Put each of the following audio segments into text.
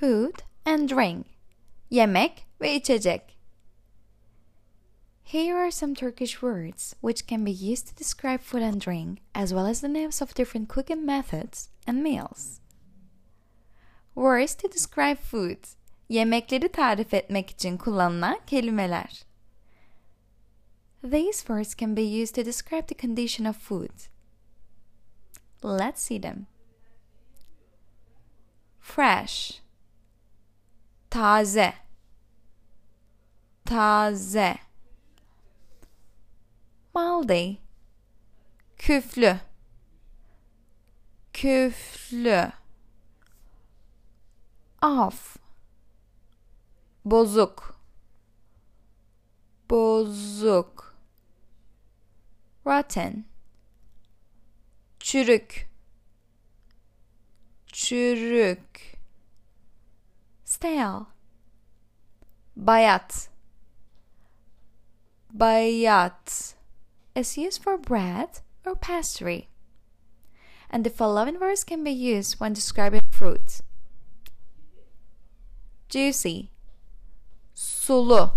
Food and drink. Yemek ve içecek. Here are some Turkish words which can be used to describe food and drink, as well as the names of different cooking methods and meals. Words to describe food. Yemekleri tarif etmek için kullanılan kelimeler. These words can be used to describe the condition of food. Let's see them. Fresh. Taze. Taze. Maldi. Küflü. Küflü. Off. Bozuk. Bozuk. Rotten. Çürük. Çürük. Stale. Bayat. Bayat is used for bread or pastry. And the following words can be used when describing fruit. Juicy. Sulu.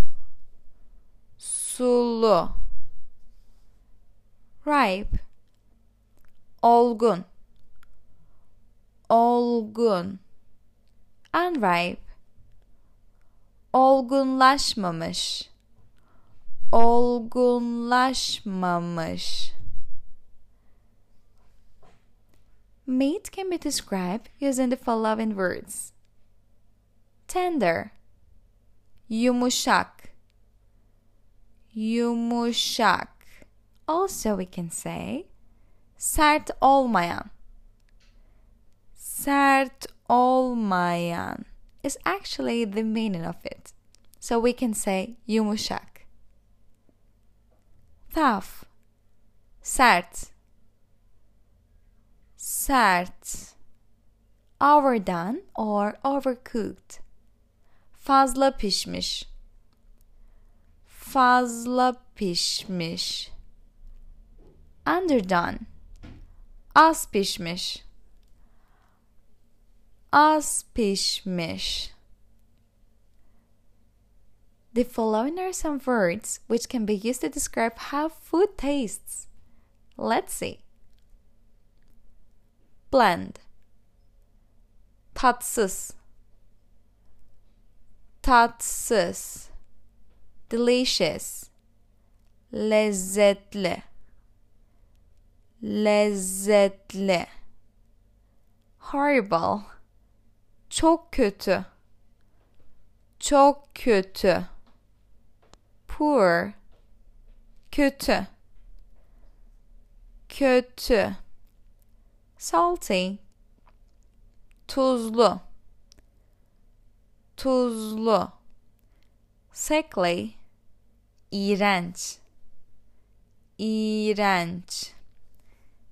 Sulu. Ripe. Olgun. Olgun. Unripe. Olgunlaşmamış. Olgunlaşmamış. Meat can be described using the following words. Tender. Yumuşak. Yumuşak. Also we can say sert olmayan. Sert olmayan is actually the meaning of it. So we can say yumuşak. Tough. Sert. Sert. Overdone or overcooked. Fazla pişmiş. Fazla pişmiş. Underdone. Az pişmiş. Az pişmiş. The following are some words which can be used to describe how food tastes. Let's see. Bland. Tatsız. Tatsız. Delicious. Lezzetli. Lezzetli. Horrible. Çok kötü. Çok kötü. Poor. Kötü. Kötü. Salty. Tuzlu. Tuzlu. Sickly. İğrenç. İğrenç.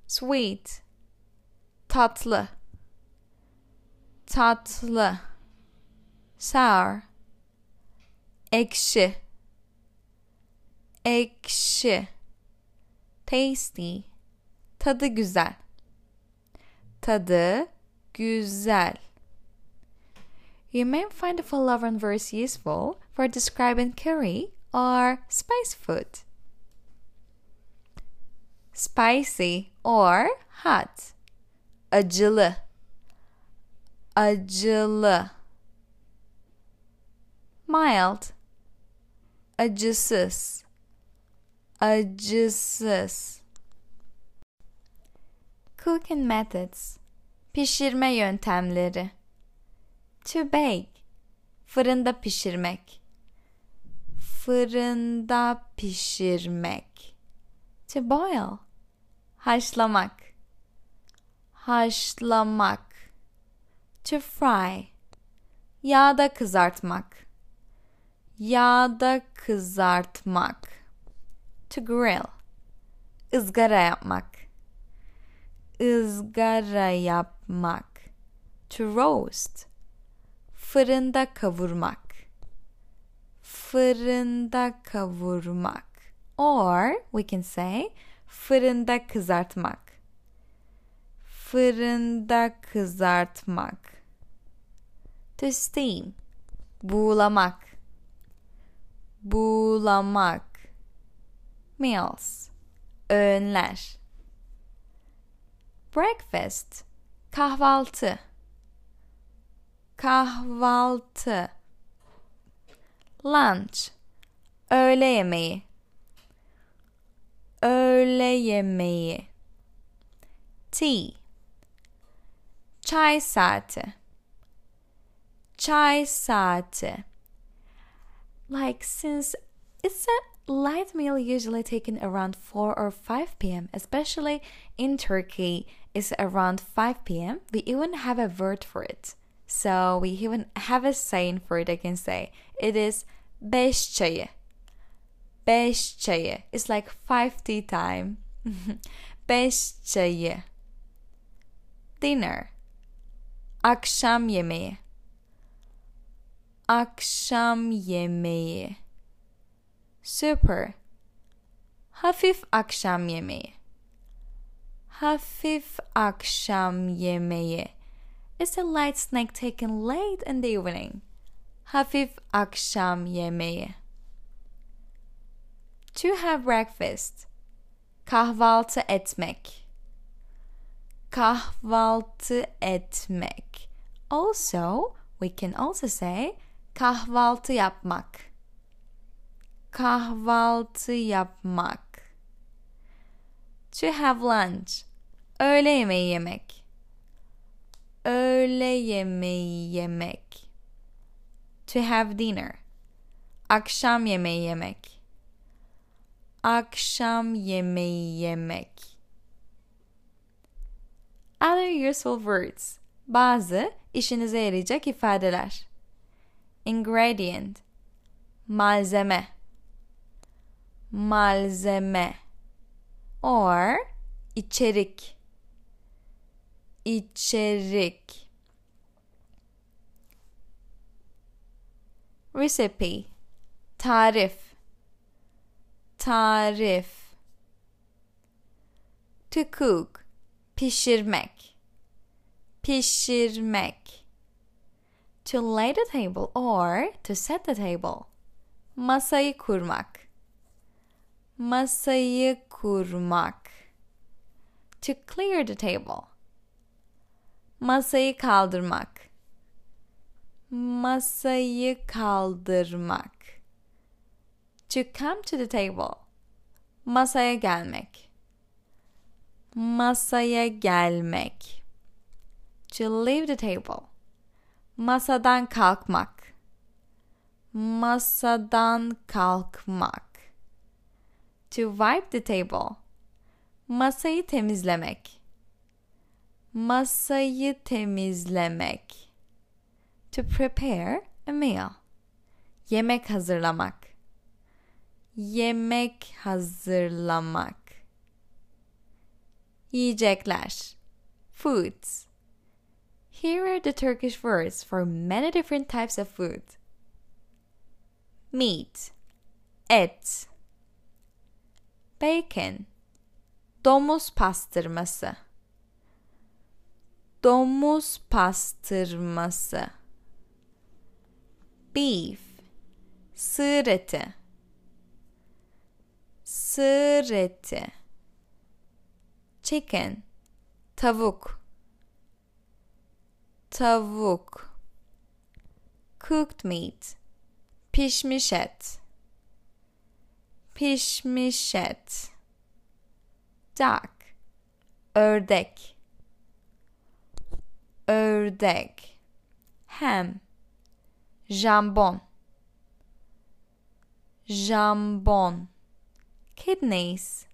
Sweet. Tatlı. Tatlı. Sour. Ekşi. Ekşi. Tasty. Tadı güzel. Tadı güzel. You may find the following verse useful for describing curry or spice food. Spicy or hot. Acılı. Acılı. Mild. Acısız. Acısız. Cooking methods. Pişirme yöntemleri. To bake. Fırında pişirmek. Fırında pişirmek. To boil. Haşlamak. Haşlamak. To fry. Yağda kızartmak. Yağda kızartmak. To grill. ızgara yapmak. ızgara yapmak. To roast. Fırında kavurmak. Fırında kavurmak. Or we can say fırında kızartmak. Fırında kızartmak. To steam. Buğulamak. Buğulamak. Meals. Öğünler. Breakfast. Kahvaltı. Kahvaltı. Lunch. Öğle yemeği. Öğle yemeği. Tea. Çay saati. Çay saati. Like since it's a light meal usually taken around 4 or 5 p.m., especially in Turkey, it's around 5 p.m. We even have a word for it. So we even have a saying for it I can say. It is beş çayı. Beş çayı. It's like 5 tea time. beş çayı. Dinner. Akşam yemeği. Akşam yemeği. Super. Hafif akşam yemeği. Hafif akşam yemeği. It's a light snack taken late in the evening. Hafif akşam yemeği. To have breakfast. Kahvaltı etmek. Kahvaltı etmek. Also, we can also say kahvaltı yapmak. Kahvaltı yapmak. To have lunch. Öğle yemeği yemek. Öğle yemeği yemek. To have dinner. Akşam yemeği yemek. Akşam yemeği yemek. Other useful words. Bazı işinize yarayacak ifadeler. Ingredient. Malzeme. Malzeme. Or içerik. İçerik. Recipe. Tarif. Tarif. To cook. Pişirmek. Pişirmek. To lay the table or to set the table. Masayı kurmak. Masayı kurmak. To clear the table. Masayı kaldırmak. Masayı kaldırmak. To come to the table. Masaya gelmek. Masaya gelmek. To leave the table. Masadan kalkmak. Masadan kalkmak. To wipe the table. Masayı temizlemek. Masayı temizlemek. To prepare a meal. Yemek hazırlamak. Yemek hazırlamak. Yiyecekler. Foods. Here are the Turkish words for many different types of food. Meat. Et. Bacon. Domuz pastırması. Domuz pastırması. Beef. Sığır eti. Sığır eti. Chicken. Tavuk. Tavuk. Cooked meat. Pişmiş et. Pişmiş et. Duck. Ördek. Ördek. Ham. Jambon. Jambon. Kidneys.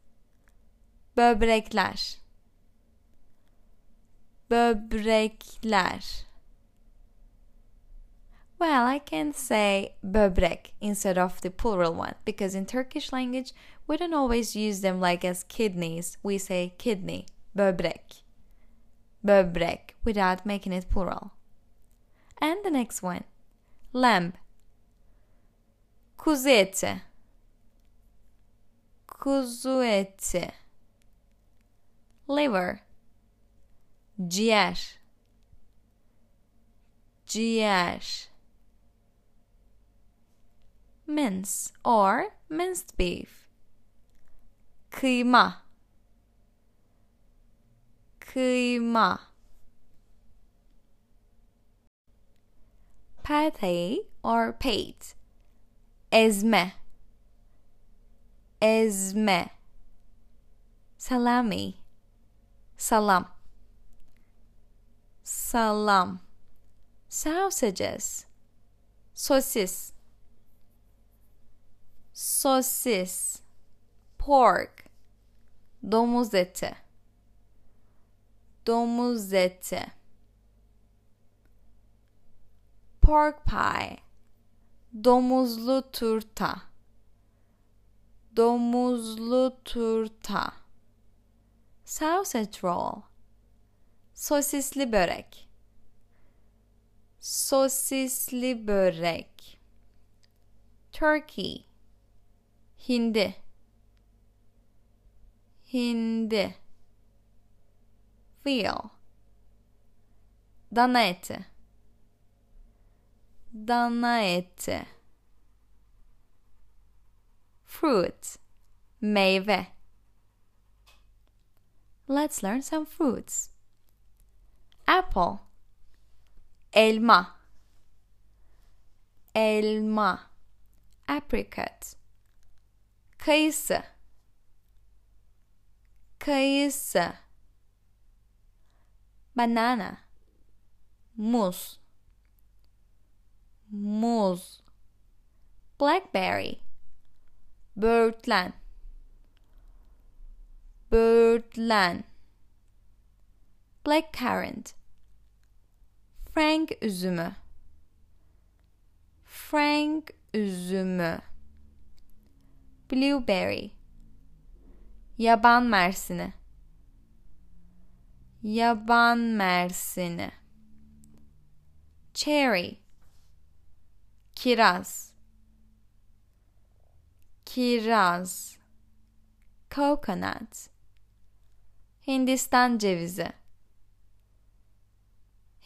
Böbrekler. Böbrekler. Well, I can say böbrek instead of the plural one because in Turkish language we don't always use them like as kidneys. We say kidney, böbrek. Böbrek without making it plural. And the next one, lamb. Kuzu eti. Kuzu eti. Liver. Ciğer. ciğer mince or minced beef. Kıyma. Kıyma. Pate or pate ezme. Ezme. Salami. Salam salam. Sausages. Sosis. Sosis. Pork. Domuz eti. Domuz eti. Pork pie. Domuzlu turta. Domuzlu turta. Sausage roll sosisli börek. Sosisli börek. Turkey. Hindi. Hindi. Veal. Dana eti. Dana eti. Fruit. Meyve. Let's learn some fruits apple. Elma. Elma. Apricot. Kayısı kayısı banana. Muz muz blackberry. Böğürtlen böğürtlen blackcurrant frank üzümü. Frank üzümü. Blueberry. Yaban mersini. Yaban mersini. Cherry. Kiraz. Kiraz. Coconut. Hindistan cevizi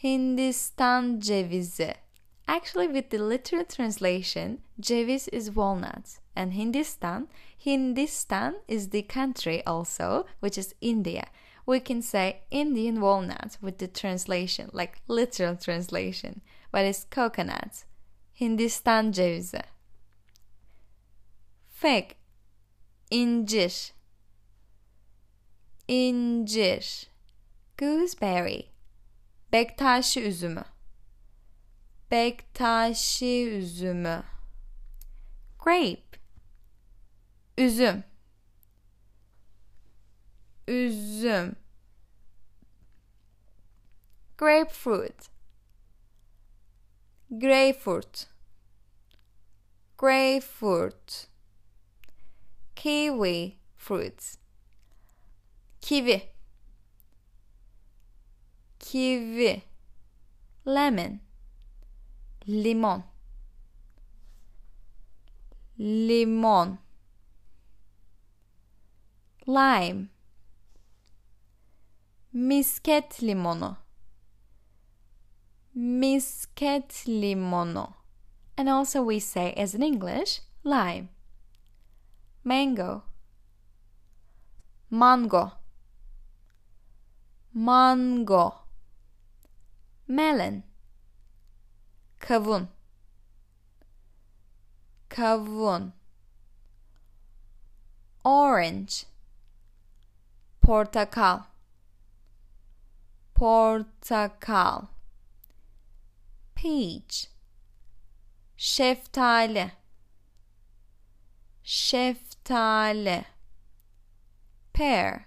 Hindistan cevizi Actually, with the literal translation, ceviz is walnuts, and Hindistan, Hindistan is the country also, which is India. We can say Indian walnut with the translation, like literal translation, but it's coconut. Hindistan cevizi. Fig, incir, incir, gooseberry, bektaşi üzümü. Bektaşi üzümü. Grape. Üzüm. Üzüm. Grapefruit. Grapefruit. Grapefruit. Kiwi fruits. Kiwi. Kiwi. Lemon limon limon lime misket limonu misket limonu and also we say as in English lime mango mango mango melon. Kavun. Kavun. Orange. Portakal. Portakal. Peach. Şeftali. Şeftali. Pear.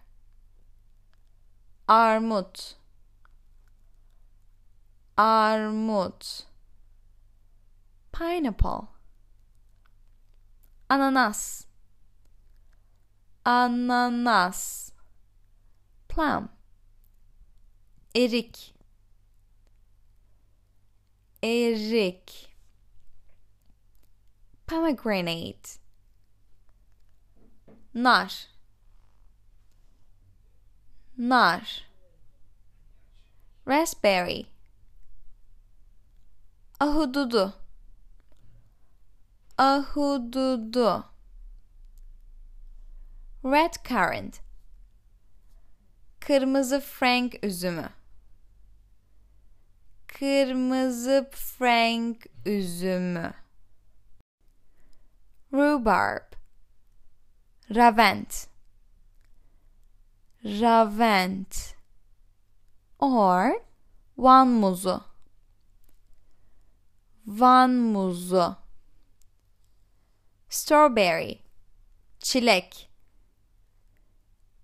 Armut armut. Pineapple. Ananas. Ananas. Plum. Erik. Erik. Pomegranate. Nar. Nar. Raspberry ahududu. Ahududu. Red currant. Kırmızı frank üzümü. Kırmızı frank üzümü. Rhubarb. Ravent. Ravent. Or van muzu van muzu. Strawberry. Çilek.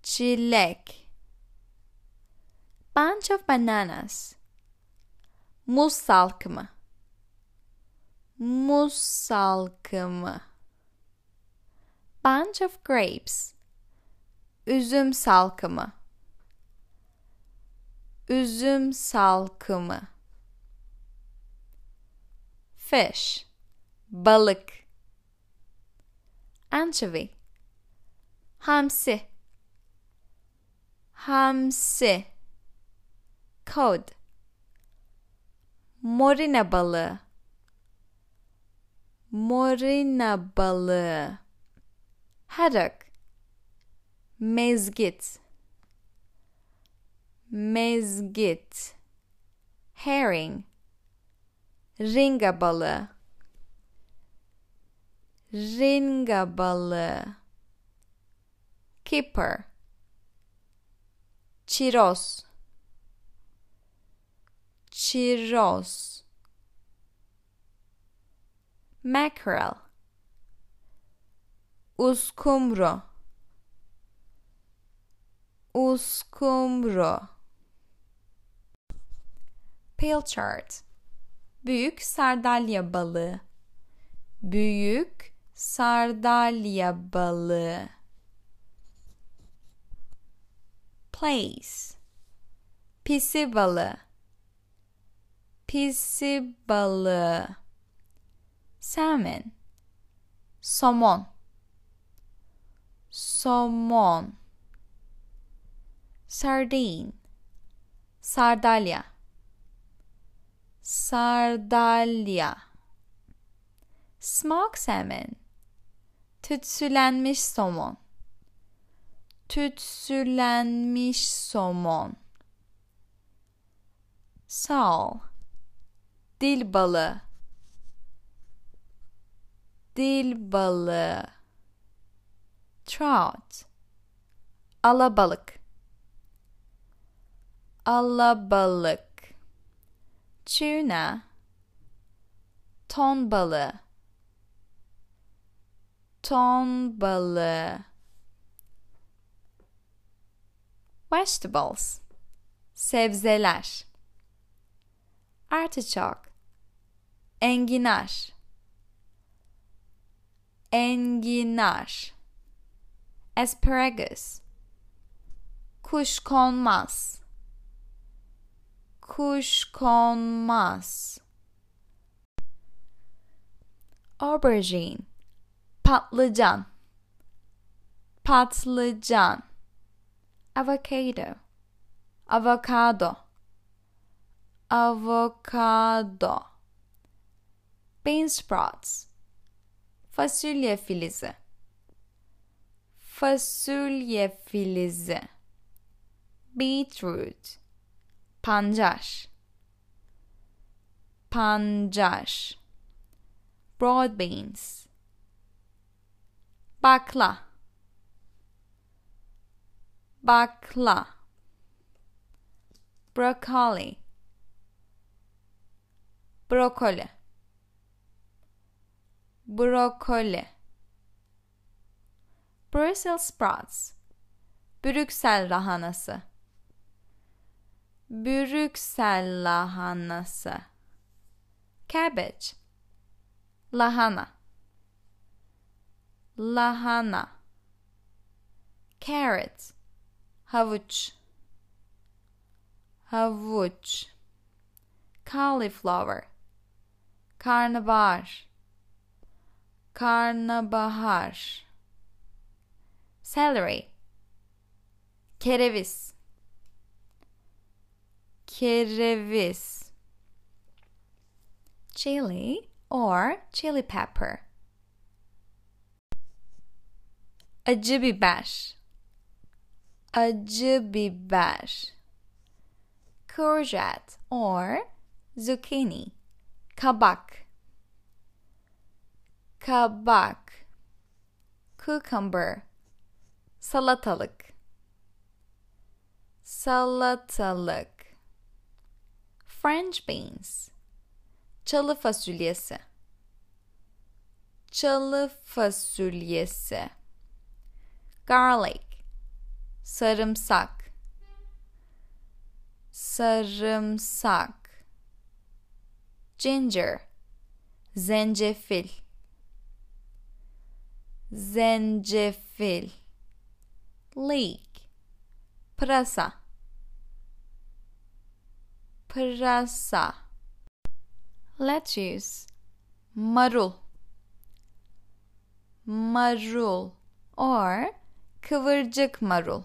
Çilek. Bunch of bananas. Muz salkımı. Muz salkımı. Bunch of grapes. Üzüm salkımı. Üzüm salkımı fish. Balık. Anchovy. Hamsi. Hamsi. Cod. Morina balığı. Morina balığı. Haddock. Mezgit. Mezgit. Herring ringa balığı ringa keeper. Çiroz. Çiroz. Mackerel. Uskumru. Uskumru. Pilchard büyük sardalya balığı büyük sardalya balığı place. Pisi balığı pisi balığı salmon. Somon. Somon. Sardine. Sardalya sardalya smoked salmon tütsülenmiş somon tütsülenmiş somon sal dil balığı dil balığı trout alabalık alabalık tuna. Ton balığı ton balığı vegetables. Sebzeler. Artichoke. Enginar. Enginar. Asparagus. Kuşkonmaz kuşkonmaz aubergine. Patlıcan. Patlıcan. Avocado. Avocado. Avocado. Bean sprouts. Fasulye filizi. Fasulye filizi. Beetroot pancar. Pancar. Broad beans. Bakla. Bakla. Broccoli. Brokoli brokoli Brussels sprouts. Brüksel lahanası Brüksel lahanası. Cabbage. Lahana. Lahana. Carrot. Havuç. Havuç. Cauliflower. Karnabahar. Karnabahar. Celery. Kereviz Kereviz chili or chili pepper. Acı biber. Acı biber. Courgette or zucchini. Kabak. Kabak. Cucumber. Salatalık. Salatalık. French beans. Çalı fasulyesi. Çalı fasulyesi. Garlic. Sarımsak. Sarımsak. Ginger. Zencefil. Zencefil. Leek. Pırasa. Pırasa. Lettuce. Marul. Marul or kıvırcık marul.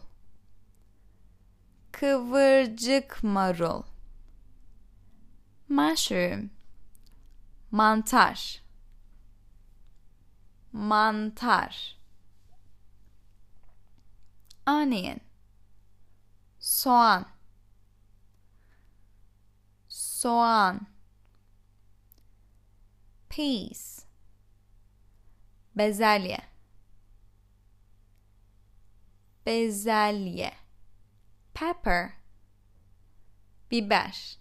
Kıvırcık marul. Mushroom. Mantar. Mantar. Onion. Soğan. Soğan. Peas. Bezelye. Bezelye. Pepper. Biber.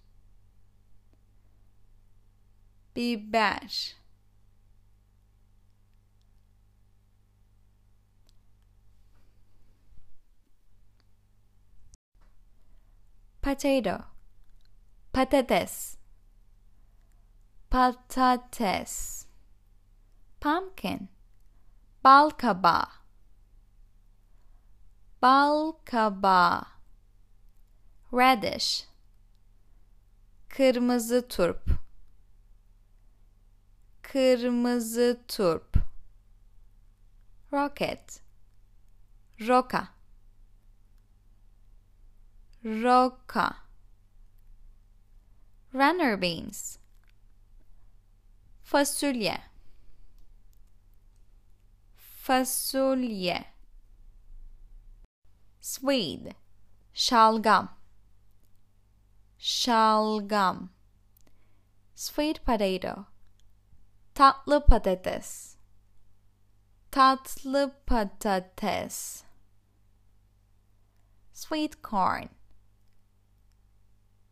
Biber. Potato. Patates. Patates. Pumpkin. Bal kabağı. Bal kabağı. Radish. Kırmızı turp. Kırmızı turp. Rocket. Roka. Roka. Runner beans. Fasulye. Fasulye. Swede. shalgam shalgam Sweet potato. Tatlı patates. Tatlı patates. Sweet corn.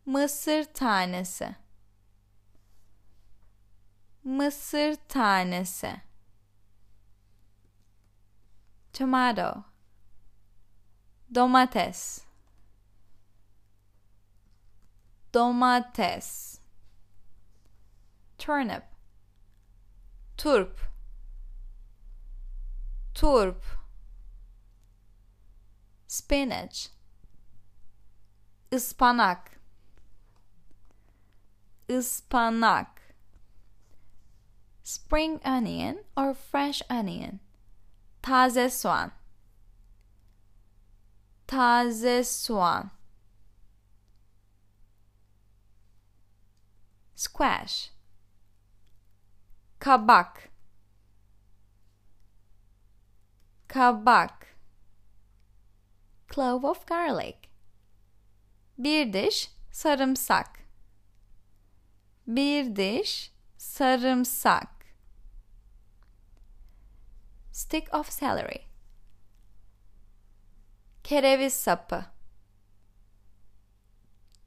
Mısır tanesi. Mısır tanesi. Tomato. Domates. Domates. Turnip. Turp. Turp. Spinach. Ispanak. Ispanak. Spring onion or fresh onion. Taze soğan. Taze soğan. Squash. Kabak. Kabak. Clove of garlic. Bir diş sarımsak. Bir diş sarımsak. Stick of celery. Kereviz sapı.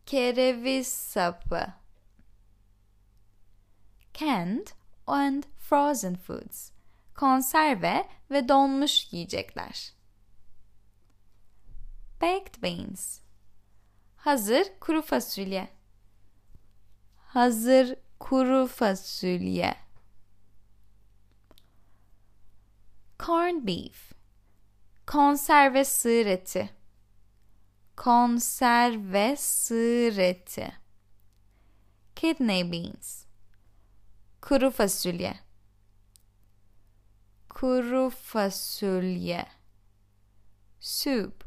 Kereviz sapı. Canned and frozen foods. Konserve ve donmuş yiyecekler. Baked beans. Hazır kuru fasulye. Hazır kuru fasulye. Corned beef. Konserve sığır eti. Konserve sığır eti. Kidney beans. Kuru fasulye. Kuru fasulye. Soup.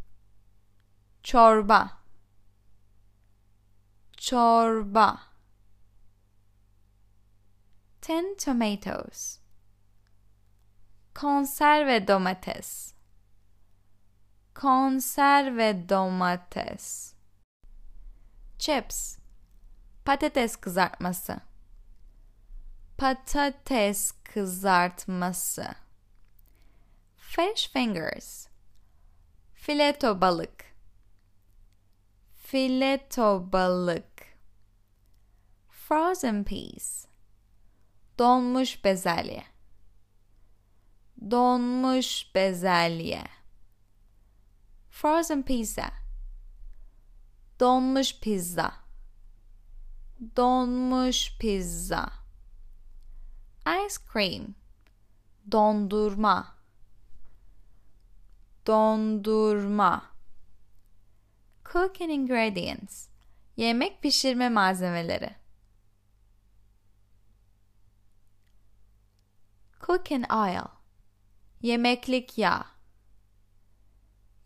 Çorba. Çorba. Tin tomatoes. Konserve domates. Konserve domates. Chips. Patates kızartması. Patates kızartması. Fish fingers. Fileto balık. Fileto balık. Frozen peas. Donmuş bezelye. Donmuş bezelye. Frozen pizza. Donmuş pizza. Donmuş pizza. Ice cream. Dondurma. Dondurma. Cooking ingredients. Yemek pişirme malzemeleri. Cooking oil. Yemeklik yağ.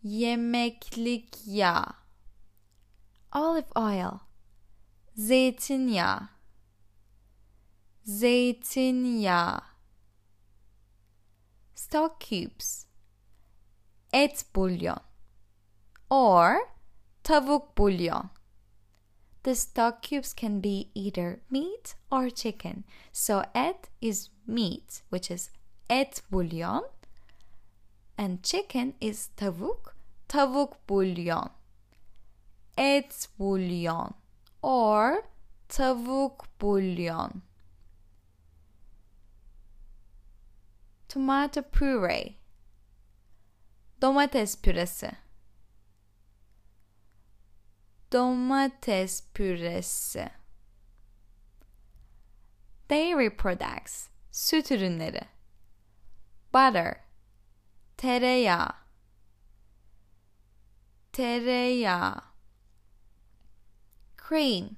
Yemeklik yağ. Olive oil. Zeytinyağı. Zeytinyağı. Stock cubes. Et bulyon. Or tavuk bulyon. The stock cubes can be either meat or chicken. So et is meat, which is et bulyon. And chicken is tavuk, tavuk bulyon. Et bulyon or tavuk bulyon. Tomato puree. Domates püresi. Domates püresi. Dairy products. Süt ürünleri. Butter. Tereyağı. Tereyağı. Cream.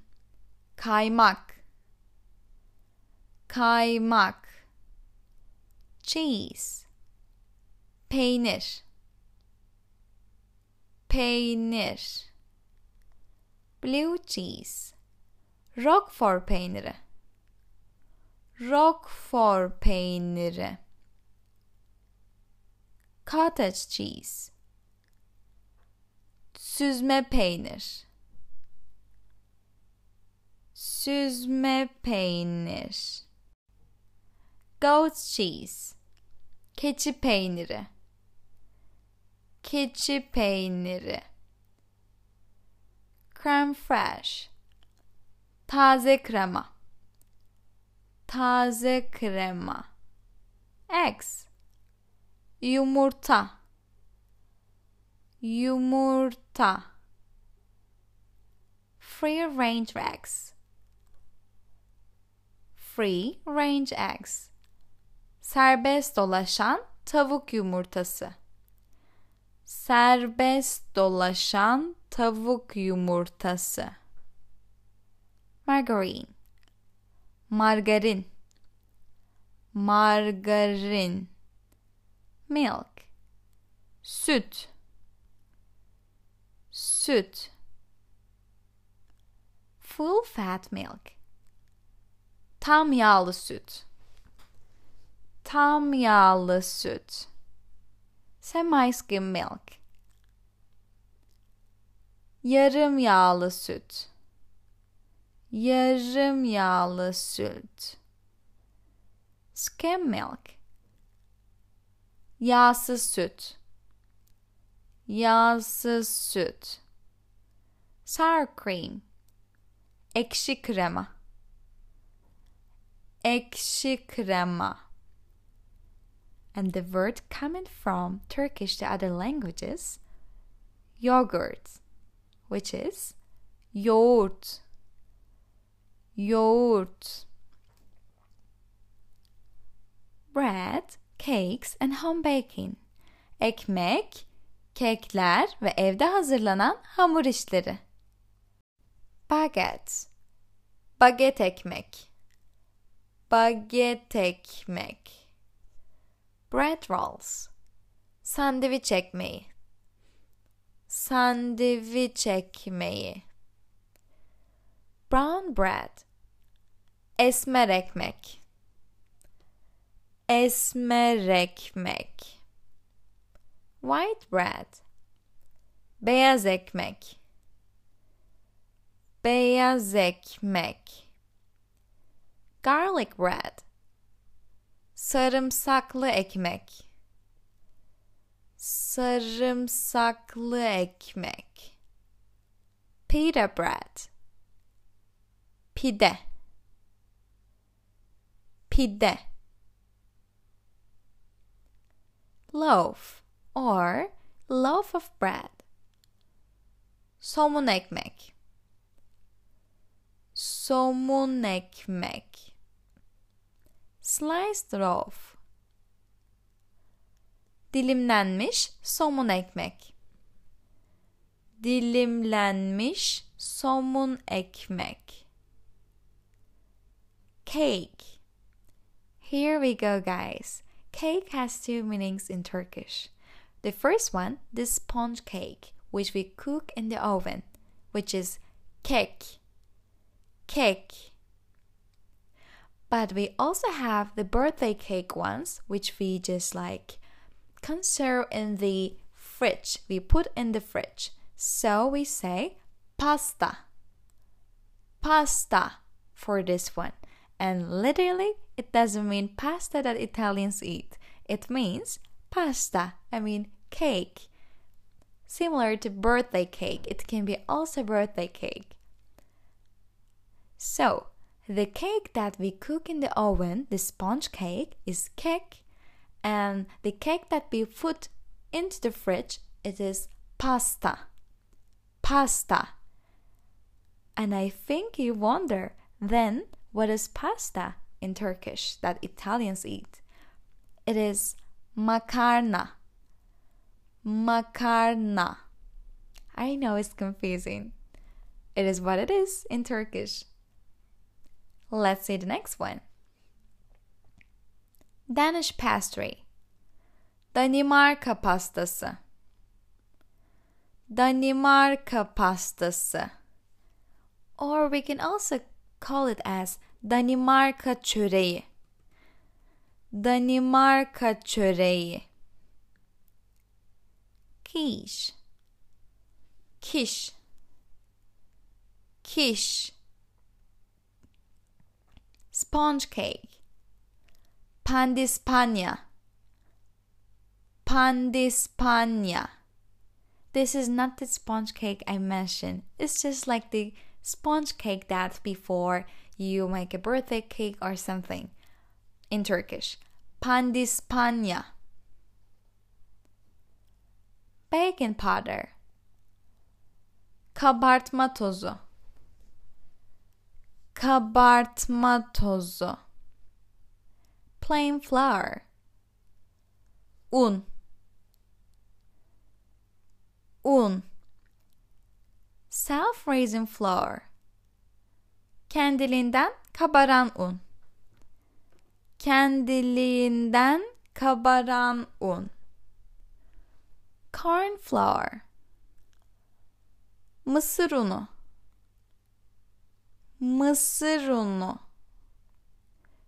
Kaymak. Kaymak. Cheese. Peynir. Peynir. Blue cheese. Roquefort peyniri. Roquefort peyniri. Cottage cheese. Süzme peynir. Süzme peynir. Goat cheese. Keçi peyniri. Keçi peyniri. Creme fraiche. Taze krema. Taze krema. Eggs. Yumurta. Yumurta. Free range eggs. Free range eggs. Serbest dolaşan tavuk yumurtası. Serbest dolaşan tavuk yumurtası. Margarine. Margarin. Margarin. Milk. Süt. Süt. Full fat milk. Tam yağlı süt. Tam yağlı süt. Semi-skim milk. Yarım yağlı süt. Yarım yağlı süt. Skim milk. Yağsız süt. Yağsız süt. Sour cream. Ekşi krema. Ekşi krema. And the word coming from Turkish to other languages, yogurt, which is yoğurt. Yoğurt. Bread, cakes and home baking. Ekmek, kekler ve evde hazırlanan hamur işleri. Baguette. Baget ekmek. Baget ekmek. Bread rolls. Sandviç ekmeği. Sandviç ekmeği. Brown bread. Esmer ekmek. esmer ekmek. White bread. Beyaz ekmek. Beyaz ekmek. Garlic bread. Sarımsaklı ekmek. Sarımsaklı ekmek. Pita bread pide. Pide. Loaf or loaf of bread. Somun ekmek. Somun ekmek. Sliced loaf. Dilimlenmiş somun ekmek. Dilimlenmiş somun ekmek cake here we go guys cake has two meanings in turkish the first one the sponge cake which we cook in the oven which is cake cake but we also have the birthday cake ones which we just like conserve in the fridge. We put in the fridge. So we say pasta. Pasta for this one. And literally, it doesn't mean pasta that Italians eat. It means pasta. I mean cake. Similar to birthday cake, it can be also birthday cake. So, the cake that we cook in the oven, the sponge cake, is cake and the cake that we put into the fridge it is pasta pasta and i think you wonder then what is pasta in turkish that italians eat it is makarna makarna i know it's confusing it is what it is in turkish let's see the next one Danish pastry. Danimarka pastası. Danimarka pastası. Or we can also call it as Danimarka çöreği. Danimarka çöreği. Quiche. Kiş. Kiş. Sponge cake. Pandispania. Pandispania. This is not the sponge cake I mentioned. It's just like the sponge cake that before you make a birthday cake or something in Turkish. Pandispanya. Baking powder. Kabartma tozu. Kabartma tozu plain flour un un self-raising flour. Kendiliğinden kabaran un. Kendiliğinden kabaran un. Corn flour. Mısır unu. Mısır unu.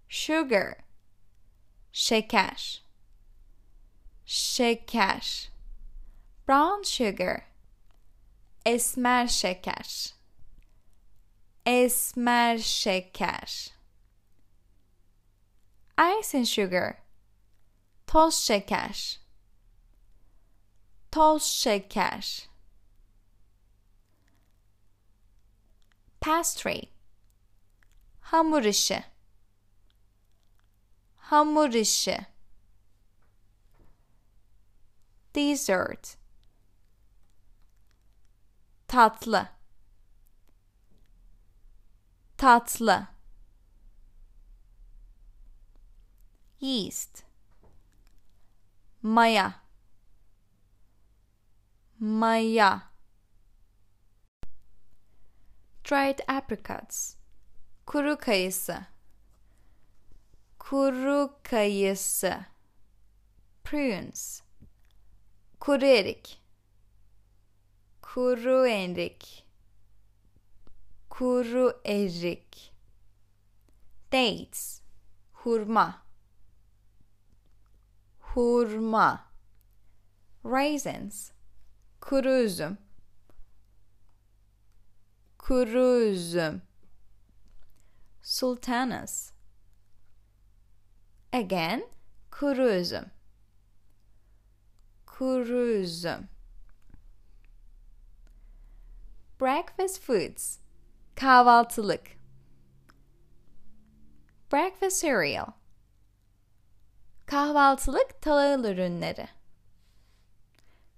Sugar. Şeker. Şeker. Brown sugar esmer şeker. Esmer şeker. Icing sugar. Toz şeker. Toz şeker. Pastry. Hamur işi. Hamur işi. Dessert tatlı. Tatlı. Yeast. Maya. Maya. Dried apricots. Kuru kayısı. Kuru kayısı. Prunes. Kuru erik kuru erik. Kuru erik. Dates. Hurma. Hurma. Raisins. Kuru üzüm. Kuru üzüm. Sultanas. Again kuru üzüm. Kuru üzüm breakfast foods. Kahvaltılık. Breakfast cereal. Kahvaltılık tahıl ürünleri.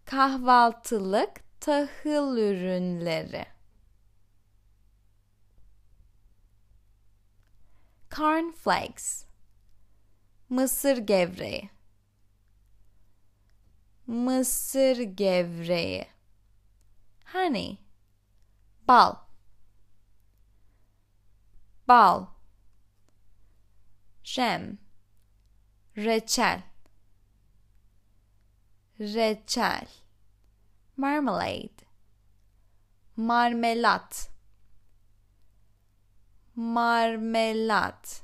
Kahvaltılık tahıl ürünleri. Cornflakes mısır gevreği. Mısır gevreği. Honey bal. Bal. Jam reçel. Reçel. Marmalade. Marmelat. Marmelat.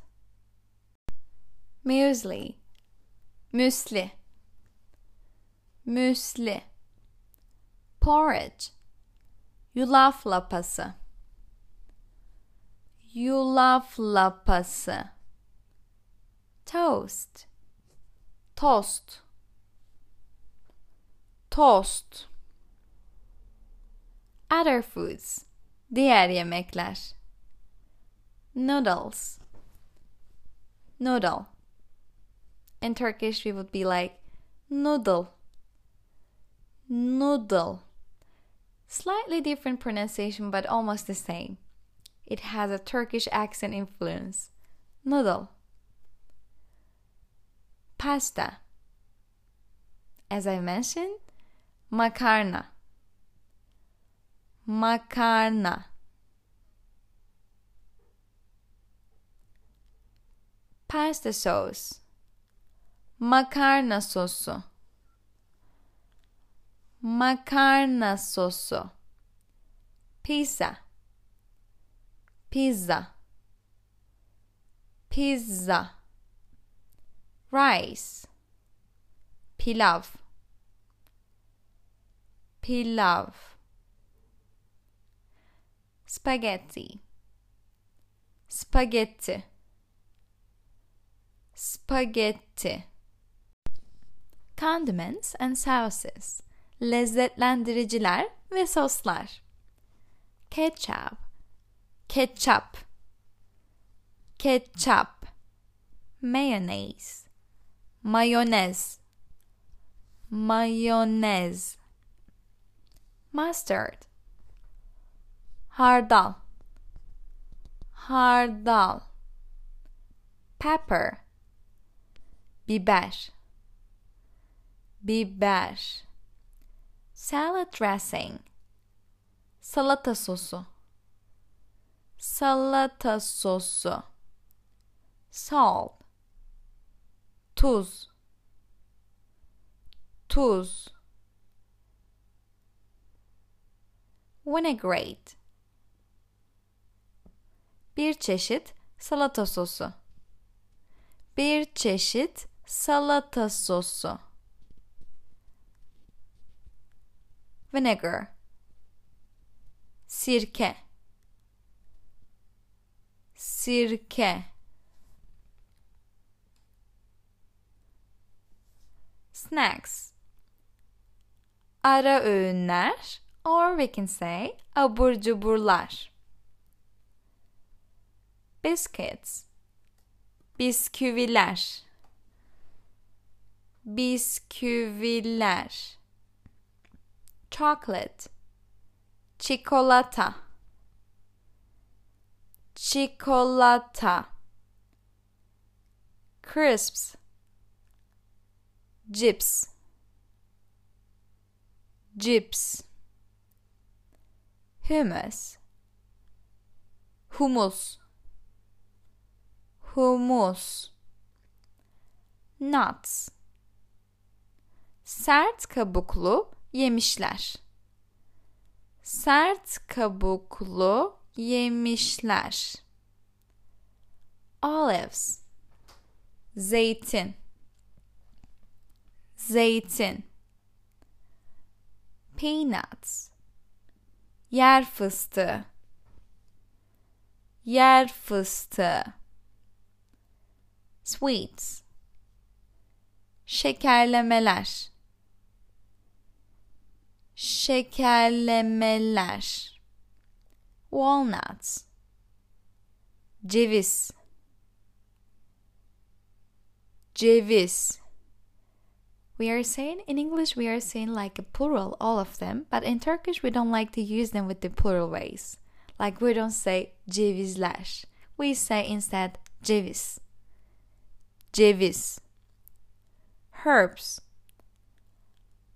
Muesli müsli. Müsli. Porridge yulaf lapası yulaf lapası toast. Tost toast. Other foods. Diğer yemekler. Noodles. Noodle. In turkish we would be like noodle. Noodle slightly different pronunciation but almost the same. It has a turkish accent influence. Noodle. Pasta. As i mentioned makarna. Makarna. Pasta sauce. Makarna sosu makarna sosu pizza. Pizza. Pizza. Rice. Pilav. Pilav. Spaghetti. Spaghetti. Spaghetti. Condiments and sauces lezzetlendiriciler ve soslar. Ketchup ketchup ketchup mayonnaise. Mayonez mayonez mustard. Hardal. Hardal. Pepper. Biber. Biber salad dressing. Salata sosu. Salata sosu. Salt. Tuz. Tuz. Vinaigrette. Bir çeşit salata sosu. Bir çeşit salata sosu vinegar. Sirke. Sirke. Snacks. Ara öğünler or we can say abur cuburlar. Biscuits. Bisküviler. Bisküviler chocolate. Çikolata. Çikolata. Crisps. Chips. Chips. Hummus. Humus humus nuts. Sert kabuklu yemişler. Sert kabuklu yemişler. Olives. Zeytin. Zeytin. Peanuts. Yer fıstığı. Yer fıstığı. Sweets. Şekerlemeler şekerlemeler. Walnuts. Ceviz. Ceviz. We are saying in English we are saying like a plural all of them but in Turkish we don't like to use them with the plural ways. Like we don't say cevizler. We say instead ceviz. Ceviz. Herbs.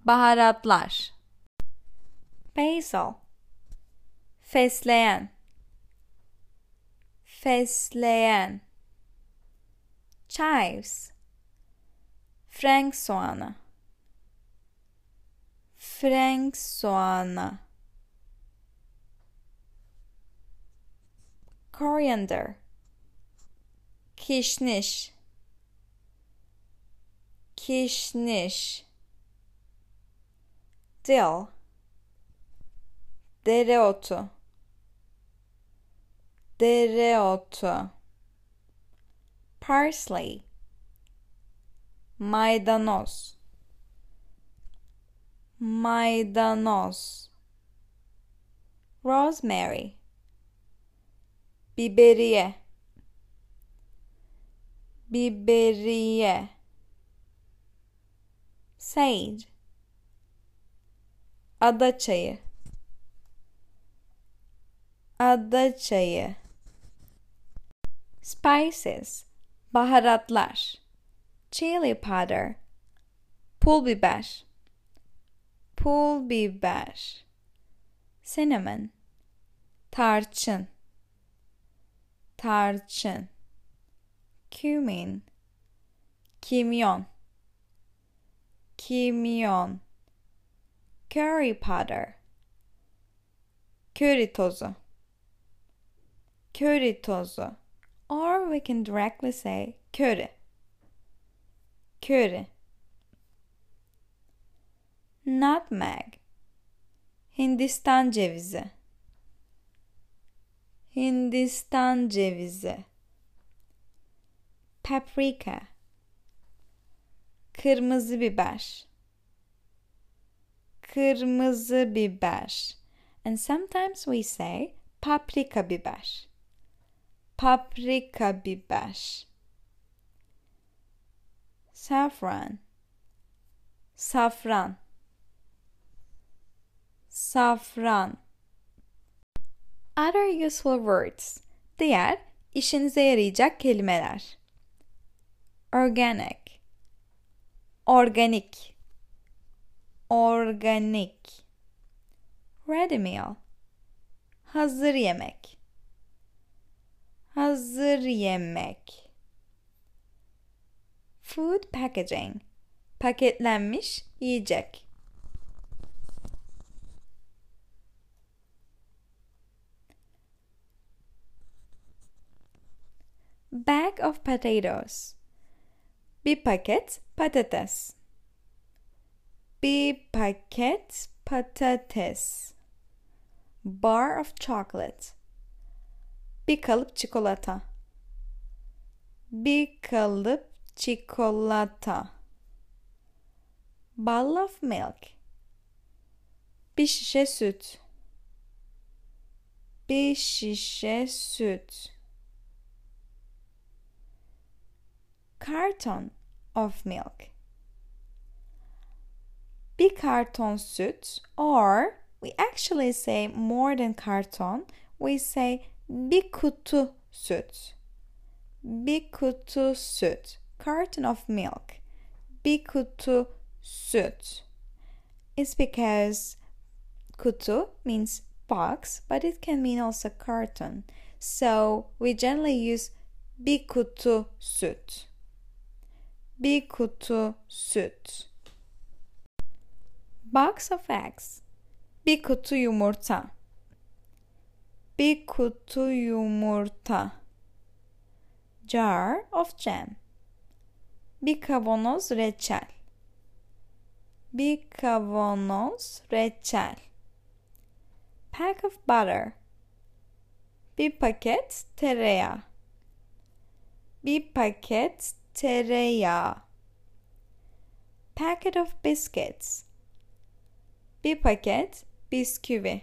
Baharatlar basil. Fesleğen. Fesleğen. Chives. Frank soğanı. Frank soğanı. Coriander. Kişniş. Kişniş. Dill Dereotu. Dereotu. Parsley. Maydanoz. Maydanoz. Rosemary. Biberiye. Biberiye. Sage. Ada çayı ada çayı. Spices. Baharatlar. Chili powder, pul biber, pul biber, cinnamon, tarçın, tarçın, cumin, kimyon, kimyon, curry powder, köri tozu, köri tozu, or we can directly say köri. Curry. Nutmeg. Hindistan cevizi. Hindistan cevizi. Paprika. Kırmızı biber. Kırmızı biber. And sometimes we say paprika biber Paprika biber. Saffron safran. Safran. Other useful words Diğer işinize yarayacak kelimeler. Organic. Organik. Organik. Ready meal. Hazır yemek Hazır yemek Food packaging. Paketlenmiş yiyecek. Bag of potatoes. Bir paket patates. Bir paket patates. Bar of chocolate. Bir kalıp çikolata. Bir kalıp çikolata. Ball of milk. Bir şişe süt. Bir şişe süt. Carton of milk. Bir karton süt or we actually say more than carton we say bir kutu süt bir kutu süt carton of milk, bir kutu süt. It's because kutu means box, but it can mean also carton. So we generally use bir kutu süt. Bir kutu süt. Box of eggs. Bir kutu yumurta. Bir kutu yumurta. Jar of jam bir kavanoz reçel. Bir kavanoz reçel. Pack of butter. Bir paket tereyağı. Bir paket tereyağı. Packet of biscuits. Bir paket bisküvi.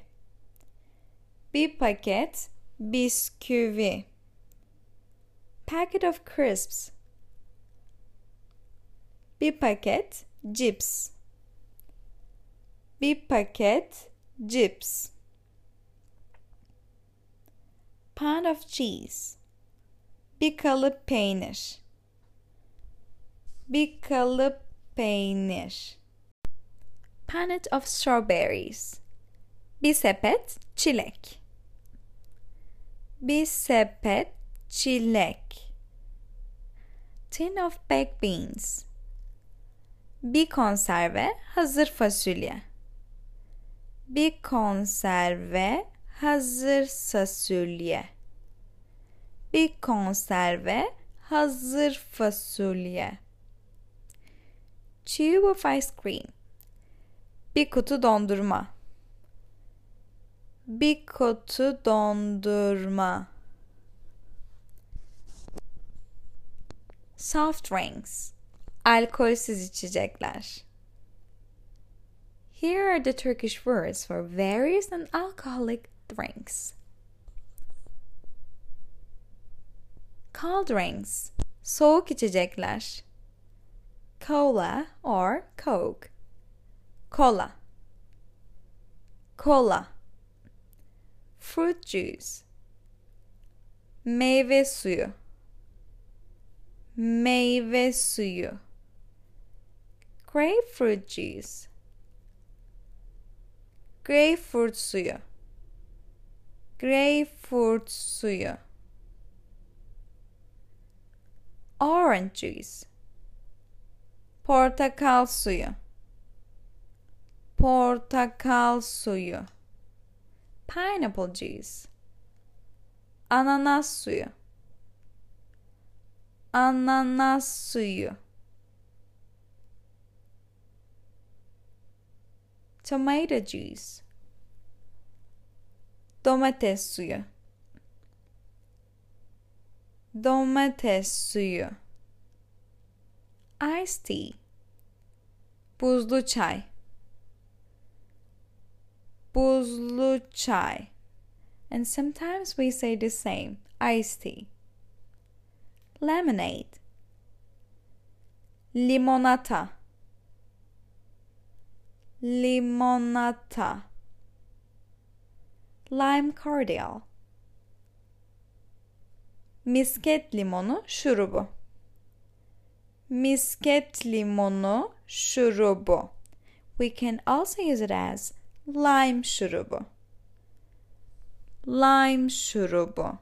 Bir paket bisküvi. Packet of crisps. Bir paket cips. Bir paket cips. Pound of cheese. Bir kalıp peynir. Bir kalıp peynir. Punnet of strawberries. Bir sepet çilek. Bir sepet çilek. Tin of baked beans. Bir konserve hazır fasulye. Bir konserve hazır fasulye. Bir konserve hazır fasulye. Tube of ice cream. Bir kutu dondurma. Bir kutu dondurma. Soft drinks. Alkolsüz içecekler. Here are the Turkish words for various non-alcoholic drinks. Cold drinks. Soğuk içecekler. Cola or Coke. Cola. Cola. Fruit juice. Meyve suyu. Meyve suyu. Grapefruit juice. Grapefruit suyu. Grapefruit suyu. Orange juice. Portakal suyu. Portakal suyu. Pineapple juice. Ananas suyu. Ananas suyu. Tomato juice. Domates suyu. Domates suyu. Iced tea. Buzlu çay. Buzlu çay. And sometimes we say the same, iced tea. Lemonade. Limonata. Limonata. Lime cordial. Misket limonu şurubu. Misket limonu şurubu. We can also use it as lime şurubu. Lime şurubu.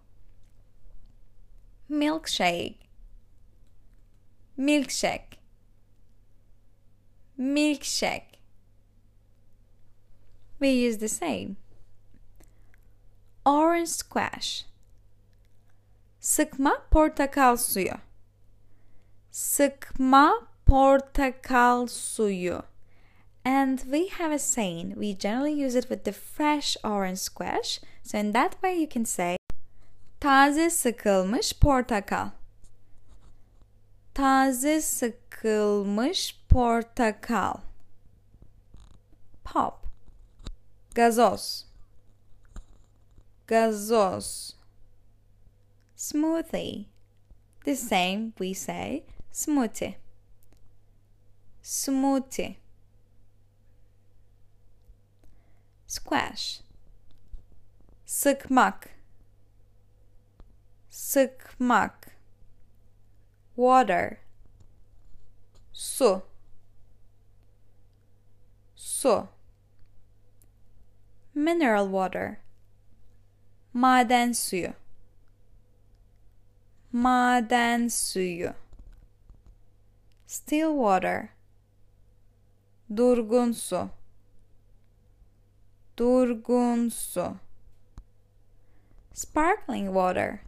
Milkshake. Milkshake. Milkshake. We use the same. Orange squash. Sıkma portakal suyu. Sıkma portakal suyu. And we have a saying, we generally use it with the fresh orange squash. So in that way you can say taze sıkılmış portakal. Taze sıkılmış portakal. Pop. Gazoz. Gazoz. Smoothie. The same we say smoothie. Smoothie. Squash. Sıkmak. Sıkmak. Water. Su. Su. Mineral water. Maden suyu. Maden suyu. Still water. Durgun su. Durgun su. Sparkling water.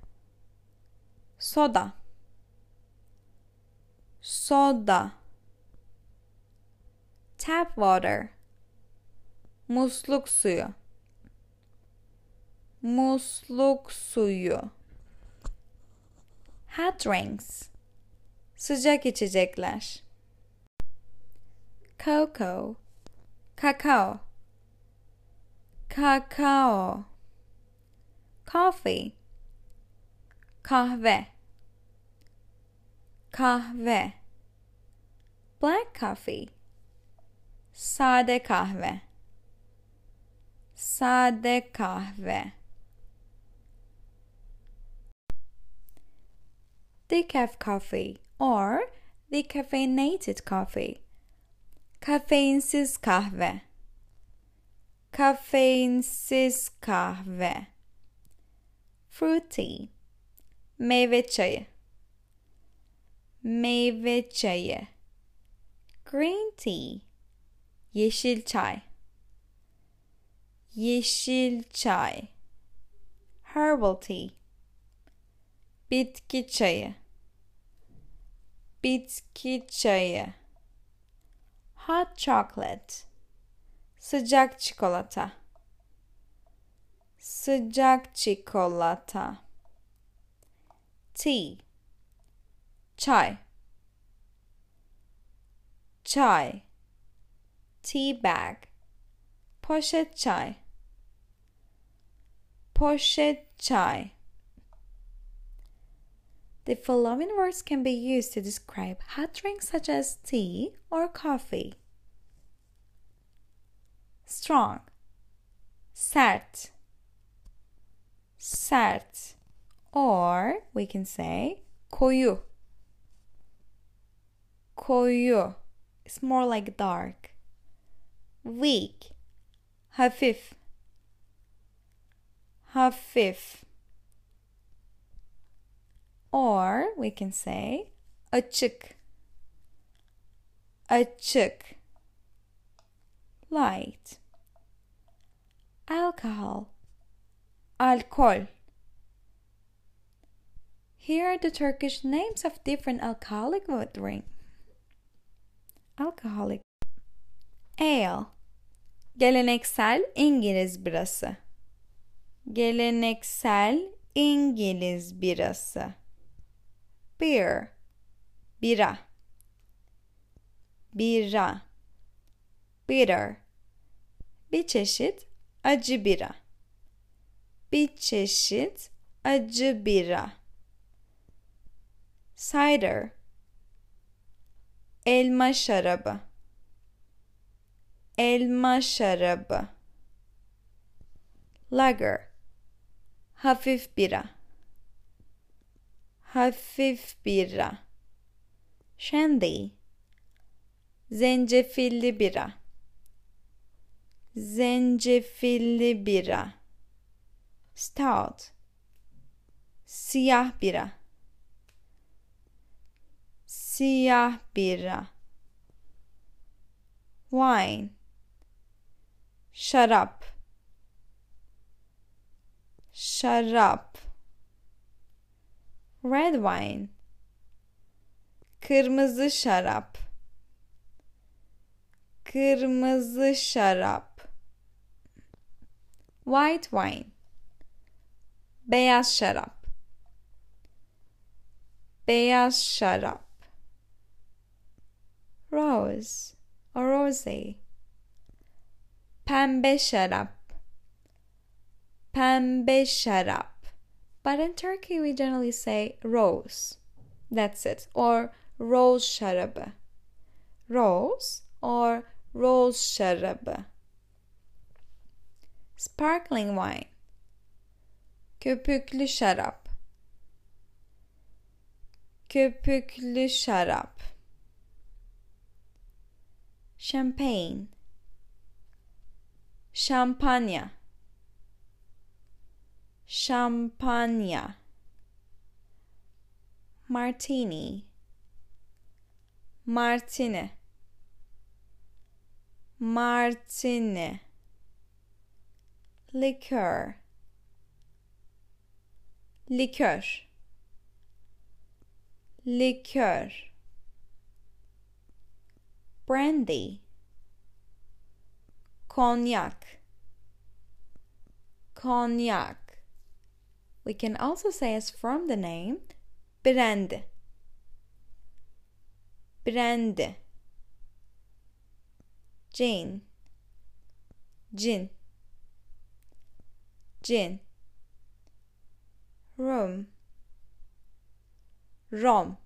Soda. Soda. tap water musluk suyu musluk suyu hot drinks sıcak içecekler cocoa kakao kakao. Coffee. Kahve. Kahve. Black coffee. Sade kahve. Sade kahve. Decaf coffee or decaffeinated coffee. Kafeinsiz kahve kafeinsiz kahve. Fruity meyve çayı. Meyve çayı. Green tea. Yeşil çay. Yeşil çay. Herbal tea. Bitki çayı. Bitki çayı. Hot chocolate sıcak çikolata. Sıcak çikolata. Tea. Çay. Çay. Tea bag. Poşet çay. Poşet çay. The following words can be used to describe hot drinks such as tea or coffee. Strong, sert, sert, or we can say koyu. Koyu. It's more like dark. Weak, hafif, hafif. Or we can say açık. Açık. Light. Alcohol. Alkol. Here are the Turkish names of different alcoholic drink. Alcoholic. Ale. Geleneksel İngiliz birası. Geleneksel İngiliz birası beer bira bira bitter bir çeşit acı bira. Bir çeşit acı bira. Cider. Elma şarabı. Elma şarabı. Lager. Hafif bira. Hafif bira. Shandy. Zencefilli bira. Zencefilli bira. Stout. Siyah bira. Siyah bira. Wine. Şarap. Şarap. Red wine. Kırmızı şarap. Kırmızı şarap white wine beyaz şarap beyaz şarap rose or rose pembe şarap pembe şarap But in Turkey, we generally say rose. That's it. Or rose şarabı. Rose or rose şarabı. Sparkling wine. Köpüklü şarap. Köpüklü şarap. Champagne. Şampanya Champagne Martini Martini Martini Liqueur liqueur liqueur Brandy Cognac. Cognac. We can also say as from the name brand. Brand. Jane. Gin. Gin. Rum. Rom.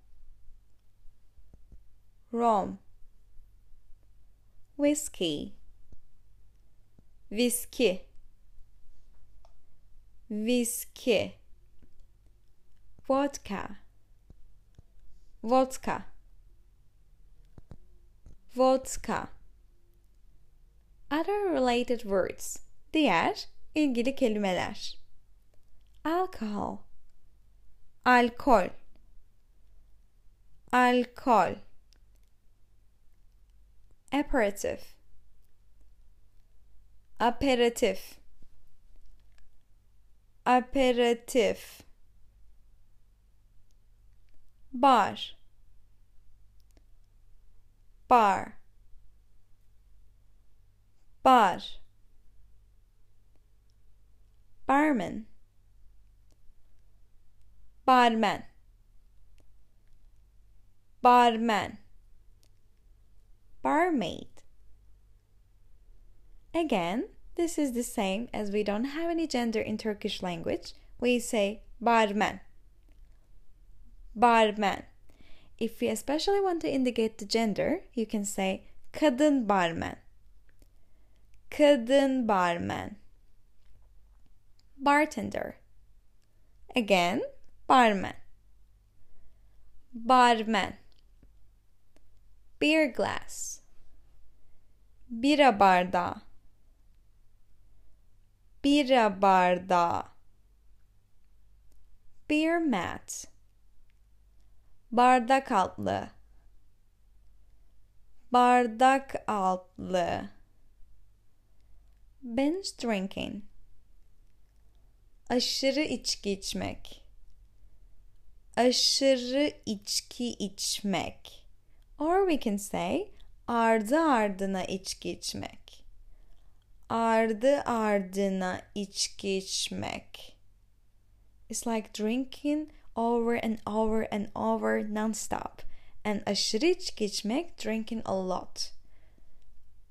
Rom. Whiskey. Whiskey. Whiskey. Vodka. Vodka. Vodka. Other related words. Diğer ilgili kelimeler. Alcohol. Alkol. Alkol. Aperitif. Aperatif. Aperatif. Bar. Bar. Bar. Barman. Barman. Barman. Barmaid. Again, this is the same as we don't have any gender in Turkish language. We say barman. Barman. If we especially want to indicate the gender, you can say kadın barman. Kadın barman. Bartender. Again, barman. Barman. Beer glass. Bira bardağı. Bira. Beer mat. Bardak altlı. Bardak altlı. Binge drinking. Aşırı içki içmek. Aşırı içki içmek. Or we can say ardı ardına içki içmek. Ardı ardına içki içmek. It's like drinking over and over and over non-stop. And aşırı içki içmek, drinking a lot.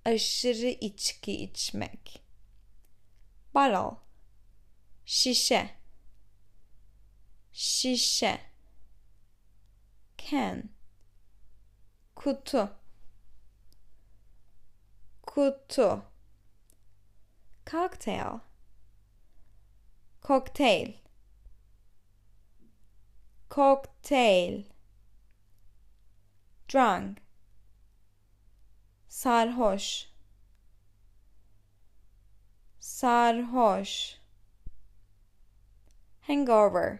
Aşırı içki içmek. Bottle. Şişe. Şişe. Can. Kutu. Kutu. Cocktail. Cocktail. Cocktail. Drunk. Sarhoş. Sarhoş. Hangover.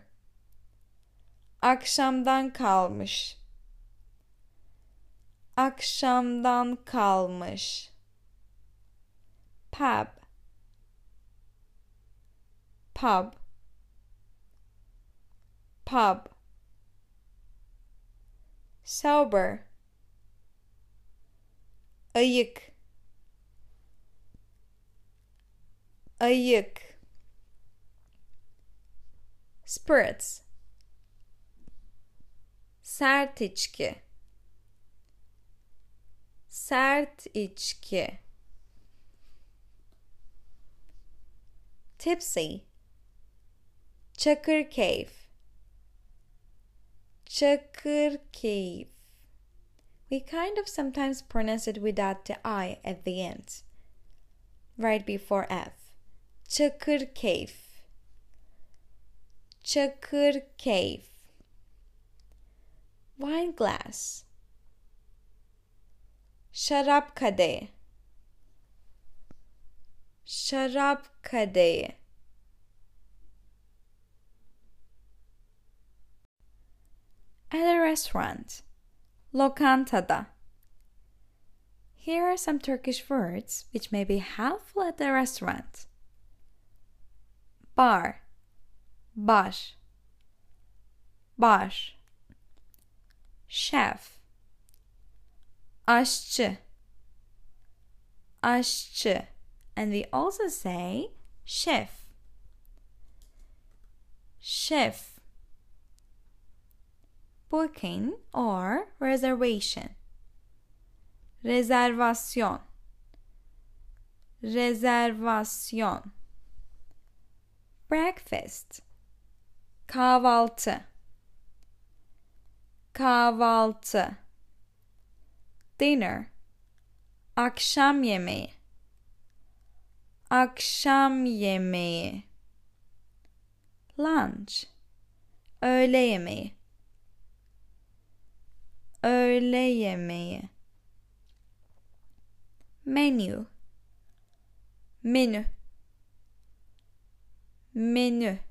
Akşamdan kalmış. Akşamdan kalmış. Pub. Pub. Pub. Sober. Ayık. Ayık. Spirits. Sert içki. Sert içki. Tipsy. Çakır keyif. Çakır keyif. We kind of sometimes pronounce it without the I at the end, right before F. Çakır keyif. Çakır keyif. Wine glass. Şarap kadehi. Şarap kadehi. At a restaurant. Lokantada. Here are some Turkish words which may be helpful at the restaurant. Bar. Bar. Bar. Chef. Aşçı. Aşçı. And we also say chef. Chef. Booking or reservation. Rezervasyon. Rezervasyon. Breakfast. Kahvaltı. Kahvaltı. Dinner. Akşam yemeği. Akşam yemeği. Lunch. Öğle yemeği. Öğle yemeği. Menu. Menü. Menü.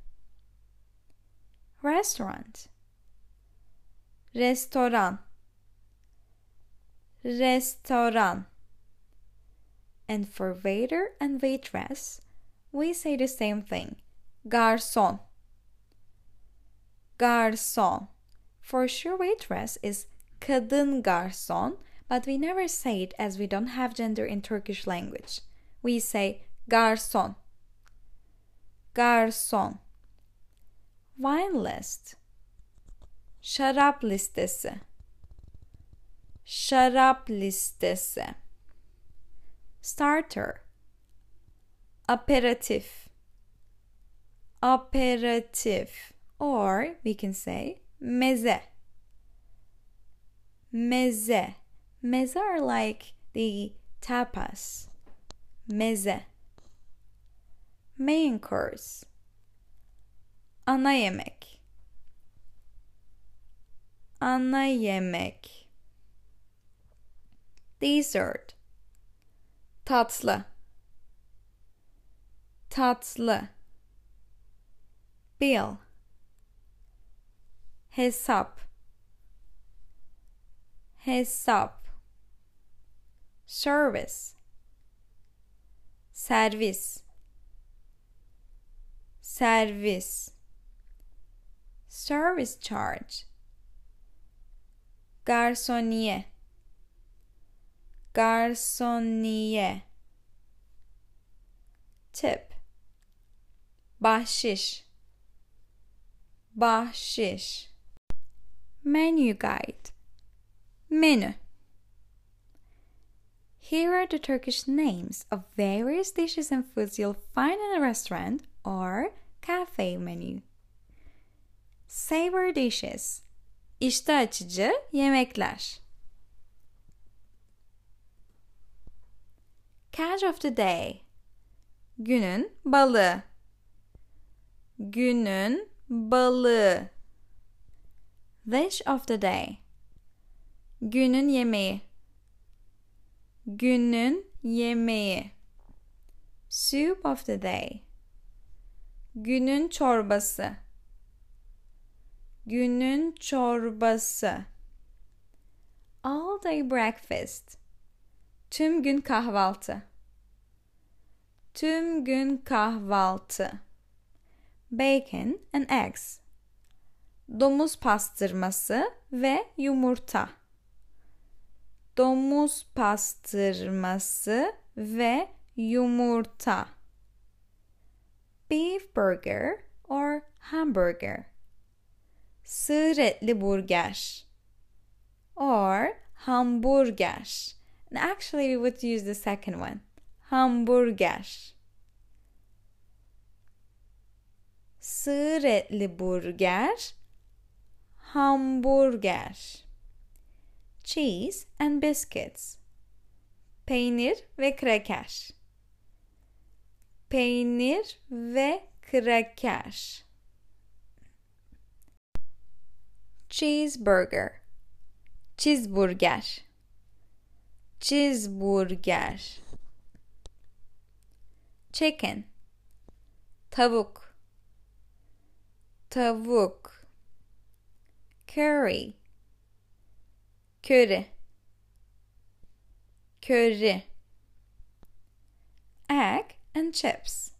Restaurant. Restoran. Restoran. And for waiter and waitress, we say the same thing. Garçon. Garçon. For sure, waitress is kadın garson, but we never say it as we don't have gender in Turkish language. We say garson. Garson. Wine list. Şarap listesi. Şarap listesi. Starter. Aperatif. Aperatif. Or we can say meze. Meze. Meze are like the tapas. Meze. Main course. Ana yemek. Ana yemek. Dessert. Tatlı. Tatlı. Bill. Hesap. Hesap. Service. Servis. Servis. Service charge. Garsoniye. Garsoniye. Tip. Bahşiş. Bahşiş. Menu guide. Menü. Here are the Turkish names of various dishes and foods you'll find in a restaurant or cafe menu. Savor dishes. İştah açıcı yemekler. Catch of the day. Günün balığı. Günün balığı. Dish of the day. Günün yemeği. Günün yemeği. Soup of the day. Günün çorbası. Günün çorbası. All day breakfast. Tüm gün kahvaltı. Tüm gün kahvaltı. Bacon and eggs. Domuz pastırması ve yumurta. Domuz pastırması ve yumurta. Beef burger or hamburger. Sığır etli burger. Or hamburger. And actually, we would use the second one. Hamburger. Sığır etli burger. Hamburger. Cheese and biscuits. Peynir ve kraker. Peynir ve kraker. Cheeseburger. Cheeseburger. Cheeseburger. Chicken. Tavuk. Tavuk. Curry. Köri. Köri. Egg and chips.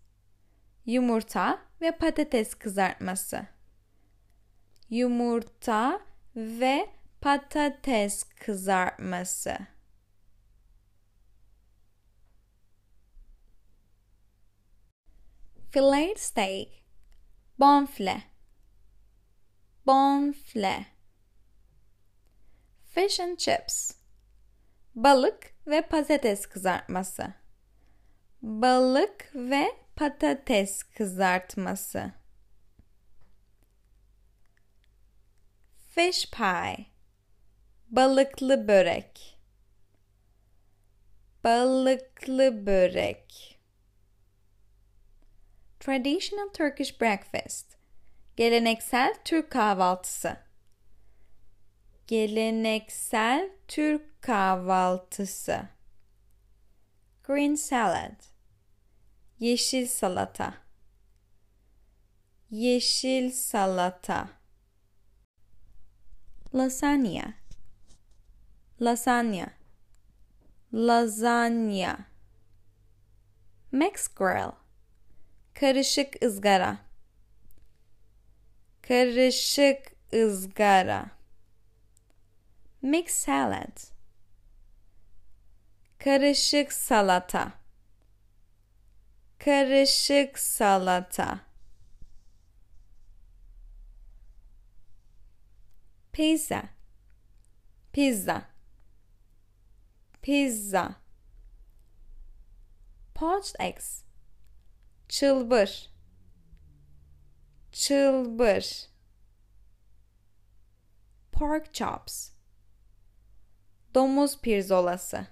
Yumurta ve patates kızartması. Yumurta ve patates kızartması. Fillet steak. Bonfile. Bonfile. Fish and chips. Balık ve patates kızartması. Balık ve patates kızartması. Fish pie. Balıklı börek. Balıklı börek. Traditional Turkish breakfast. Geleneksel Türk kahvaltısı. Geleneksel Türk kahvaltısı. Green salad. Yeşil salata. Yeşil salata. Lasagna. Lasagna. Lasagna. Max Grill. Karışık ızgara. Karışık ızgara. Mix salad. Karışık salata. Karışık salata. Pizza. Pizza. Pizza. Poached eggs. Çılbır. Çılbır. Pork chops. Domuz pirzolası.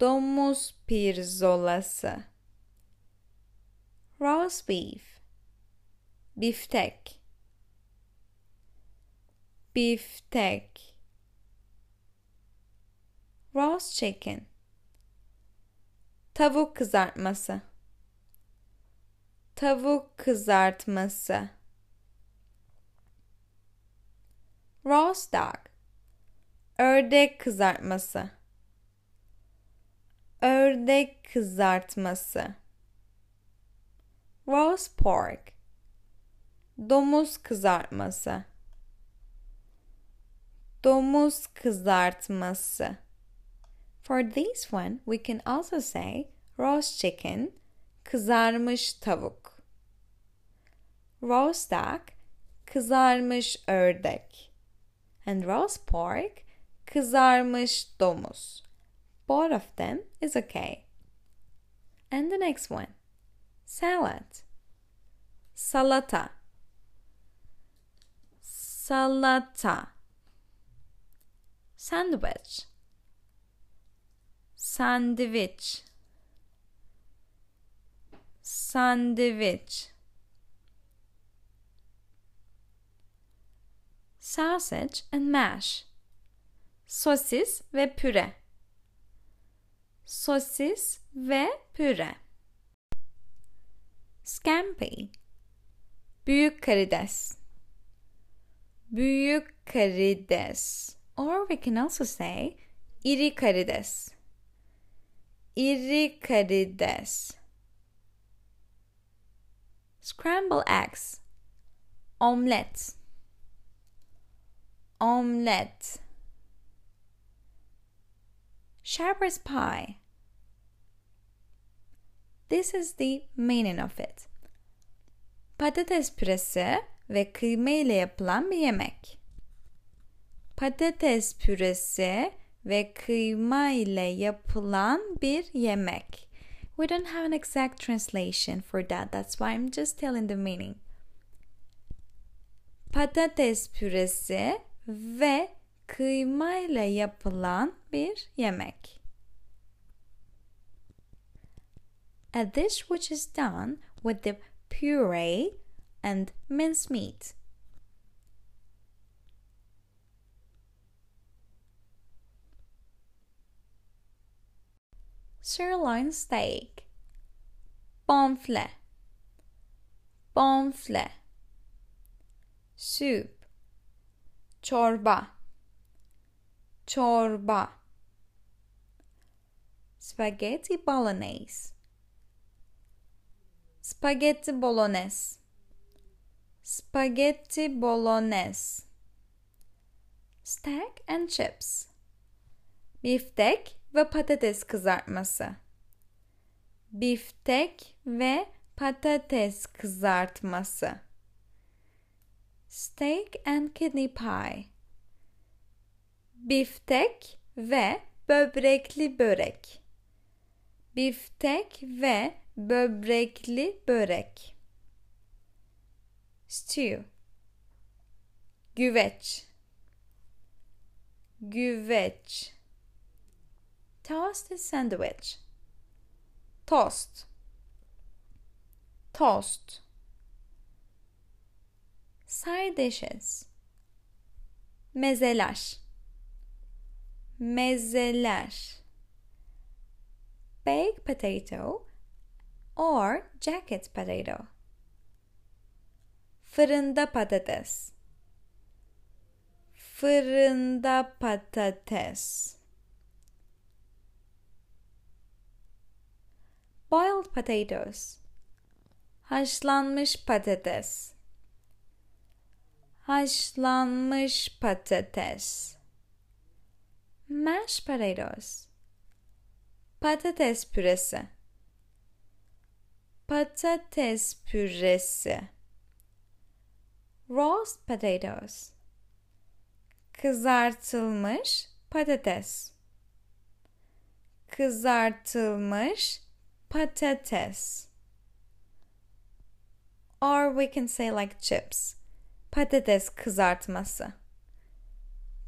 Domuz pirzolası. Roast beef. Biftek. Biftek. Roast chicken. Tavuk kızartması. Tavuk kızartması. Roast dog. Ördek kızartması. Ördek kızartması. Roast pork. Domuz kızartması. Domuz kızartması. For this one, we can also say roast chicken, kızarmış tavuk. Roast duck, kızarmış ördek. And roast pork, kızarmış domuz. Both of them is okay. And the next one, salad. Salata. Salata. Sandwich. Sandwich. Sandwich. Sausage and mash. Sosis ve püre. Sosis ve püre. Scampi. Büyük karides. Büyük karides. Or we can also say iri karides. İri karides. Scramble eggs. Omelette. Omelette. Shepherd's pie. This is the meaning of it. Patates püresi ve kıyma ile yapılan bir yemek. Patates püresi ve kıyma ile yapılan bir yemek. We don't have an exact translation for that. That's why I'm just telling the meaning. Patates püresi ve kıyma ile yapılan bir yemek. A dish which is done with the puree and mincemeat. Sirloin steak. Bonfile. Bonfile. Soup. Çorba. Çorba. Spaghetti bolognese. Spaghetti bolognese. Spaghetti bolognese. Steak and chips. Biftek ve patates kızartması. Biftek ve Patates kızartması. Steak and kidney pie. Biftek ve böbrekli börek. Biftek ve böbrekli börek. Stew. Güveç. Güveç. Toasted sandwich. Toast. Toast. Side dishes. Mezeler. Mezeler. Baked potato or jacket potato. Fırında patates. Fırında patates. Boiled potatoes. Haşlanmış patates. Haşlanmış patates. Mashed potatoes. Patates püresi. Patates püresi. Roast potatoes. Kızartılmış patates. Kızartılmış patates. Or we can say like chips. Patates kızartması.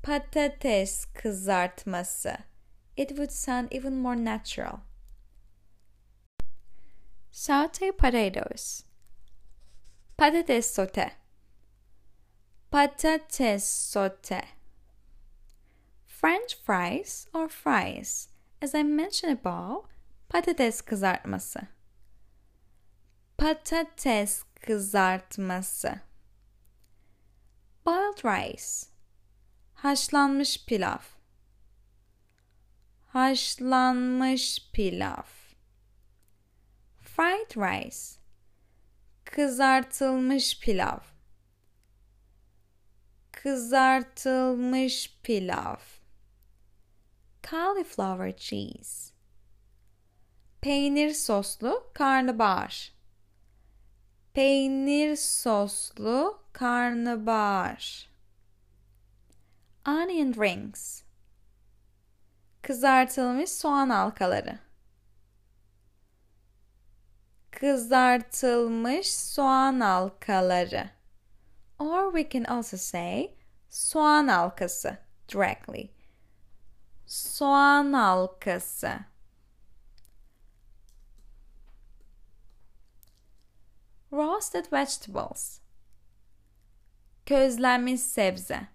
Patates kızartması. It would sound even more natural. Saute potatoes. Patates sote. Patates sote. French fries or fries. As I mentioned above, patates kızartması. Patates kızartması. Boiled rice. Haşlanmış pilav. Haşlanmış pilav. Fried rice. Kızartılmış pilav. Kızartılmış pilav. Cauliflower cheese. Peynir soslu karnabahar. Peynir soslu karnabahar. Onion rings. Kızartılmış soğan halkaları. Kızartılmış soğan halkaları. Or we can also say soğan halkası directly. Soğan halkası. Roasted vegetables. Közlenmiş sebze.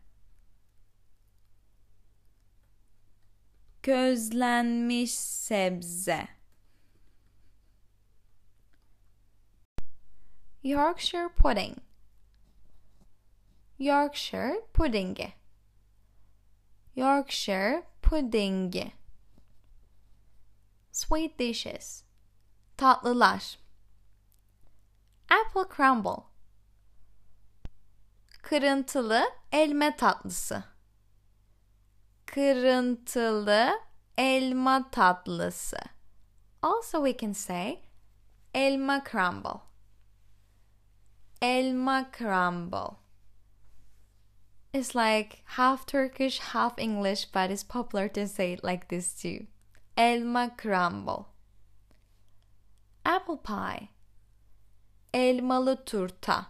Közlenmiş sebze. Yorkshire pudding. Yorkshire pudingi. Yorkshire pudingi. Sweet dishes. Tatlılar. Apple crumble. Kırıntılı elma tatlısı. Kırıntılı elma tatlısı. Also we can say elma crumble. Elma crumble. It's like half Turkish, half English, but it's popular to say it like this too. Elma crumble. Apple pie. Elmalı turta.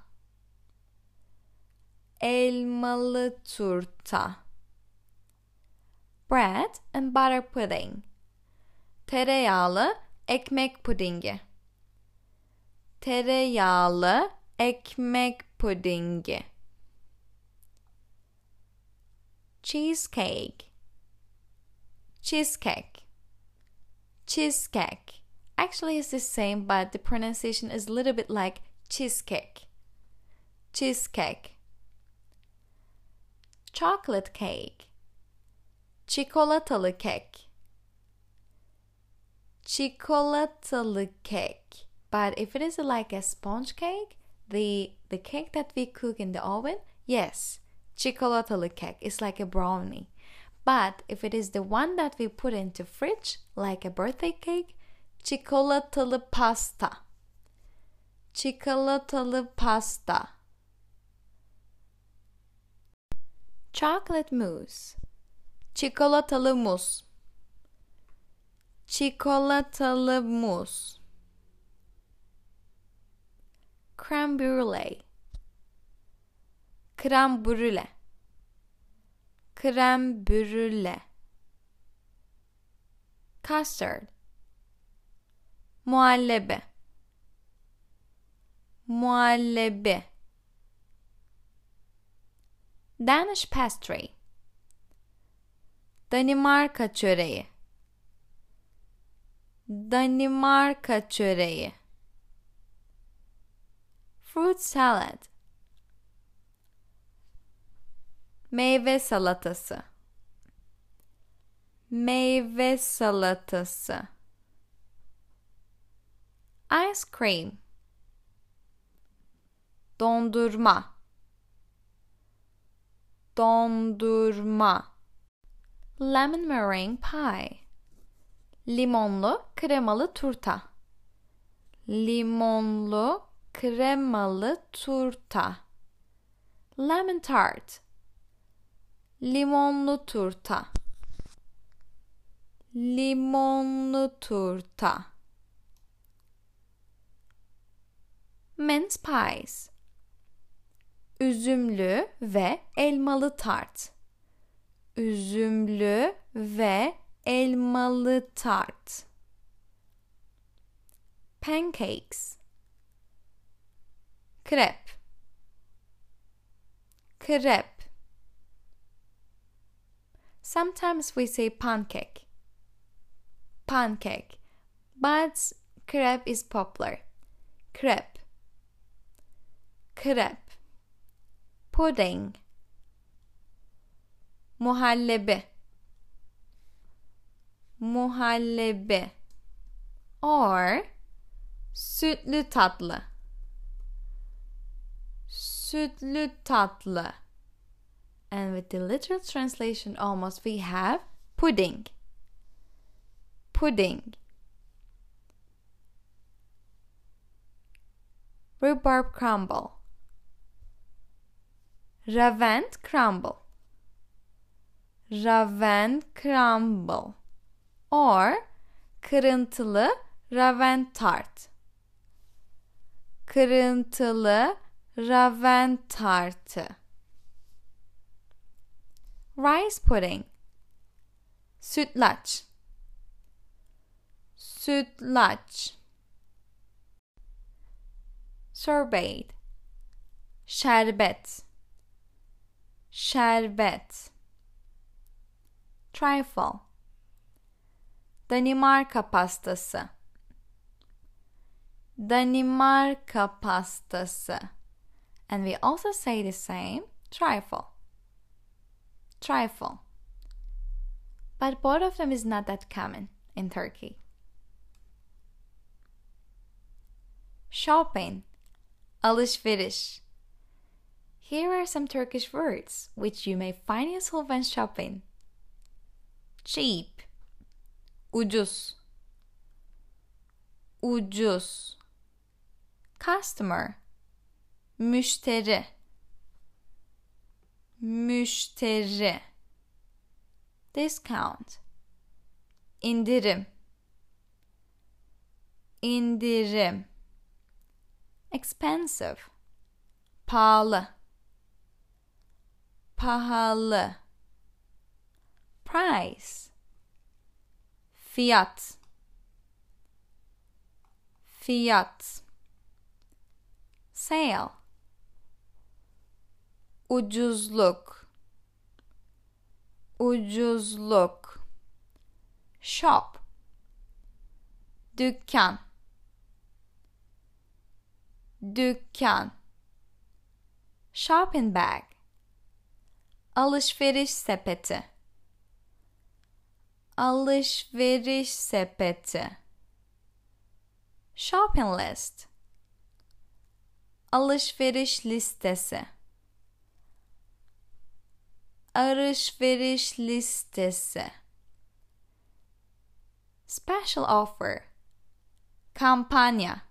Elmalı turta. Bread and butter pudding. Tereyağlı ekmek pudingi. Tereyağlı ekmek pudingi. Cheesecake. Cheesecake. Cheesecake. Actually, it's the same, but the pronunciation is a little bit like cheesecake. Cheesecake. Chocolate cake. Çikolatalı kek. Çikolatalı cake. But if it is like a sponge cake, the the cake that we cook in the oven, yes, chocolate cake is like a brownie. But if it is the one that we put into fridge, like a birthday cake, çikolatalı pasta. çikolatalı pasta. Chocolate mousse. Çikolatalı muz çikolatalı muz crème brûlée. Krem brûlée. Krem brûlée. Custard muhallebi muhallebi Danish pastry. Danimarka çöreği. Danimarka çöreği. Fruit salad. Meyve salatası. Meyve salatası Ice cream. Dondurma. Dondurma. Lemon meringue pie. Limonlu kremalı turta. Limonlu kremalı turta. Lemon tart. Limonlu turta. Limonlu turta Mince pies. Üzümlü ve elmalı tart. Üzümlü ve elmalı tart. Pancakes. Krep Krep Sometimes we say pancake. Pancake. But crepe is popular. Crepe crepe pudding muhallebi muhallebi or sütlü tatlı sütlü tatlı and with the literal translation almost we have pudding pudding. Rhubarb crumble Ravent crumble. Ravent crumble. Or kırıntılı ravent tart. Kırıntılı ravent tartı. Rice pudding. Sütlaç. Sütlaç. Sorbet. Şerbet şerbet trifle. Danimarka pastası. Danimarka pastası. And we also say the same trifle. Trifle. But both of them is not that common in Turkey. Shopping. Alışveriş Here are some Turkish words which you may find useful when shopping. Cheap. Ucuz. Ucuz. Customer. Müşteri. Müşteri. Discount. Indirim. Indirim. Expensive. Pahalı pahalı. Price. Fiyat. Fiyat. Sale. Ucuzluk. Ucuzluk. Shop. Dükkan. Dükkan. Shopping bag alışveriş sepeti. Alışveriş sepeti. Shopping list. Alışveriş listesi. Alışveriş listesi. Special offer. Kampanya.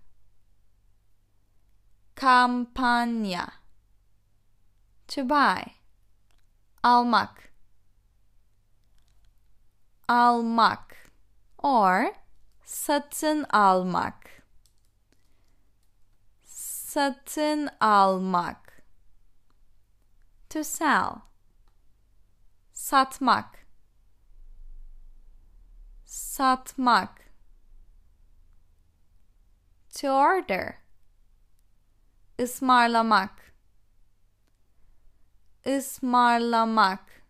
Kampanya. To buy almak. Almak. Or satın almak. Satın almak. To sell. Satmak. Satmak. To order. Ismarlamak ısmarlamak.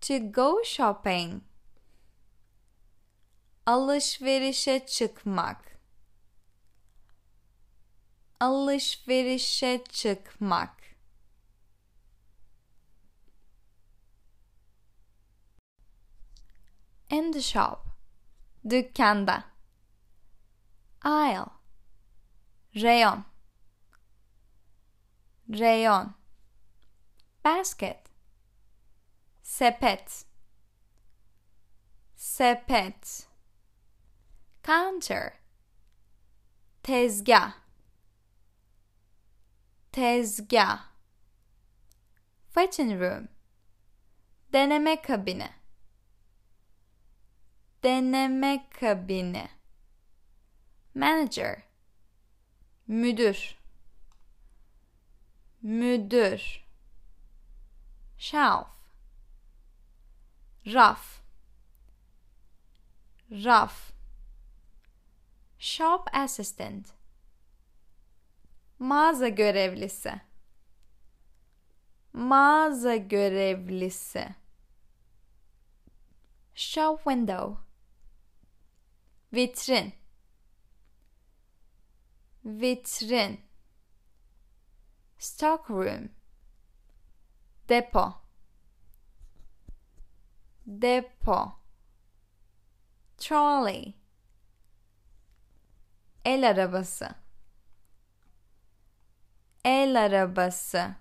To go shopping. Alışverişe çıkmak. Alışverişe çıkmak. İn the shop. Dükkanda. Aisle. Reyon reyon. Basket. Sepet. Sepet. Counter. Tezgah. Tezgah. Fitting room. Deneme kabini deneme kabini manager. Müdür müdür. Shelf raf. Raf. Shop assistant. Mağaza görevlisi. Mağaza görevlisi. Shop window. Vitrin. Vitrin stock room depo depo trolley el arabası el arabası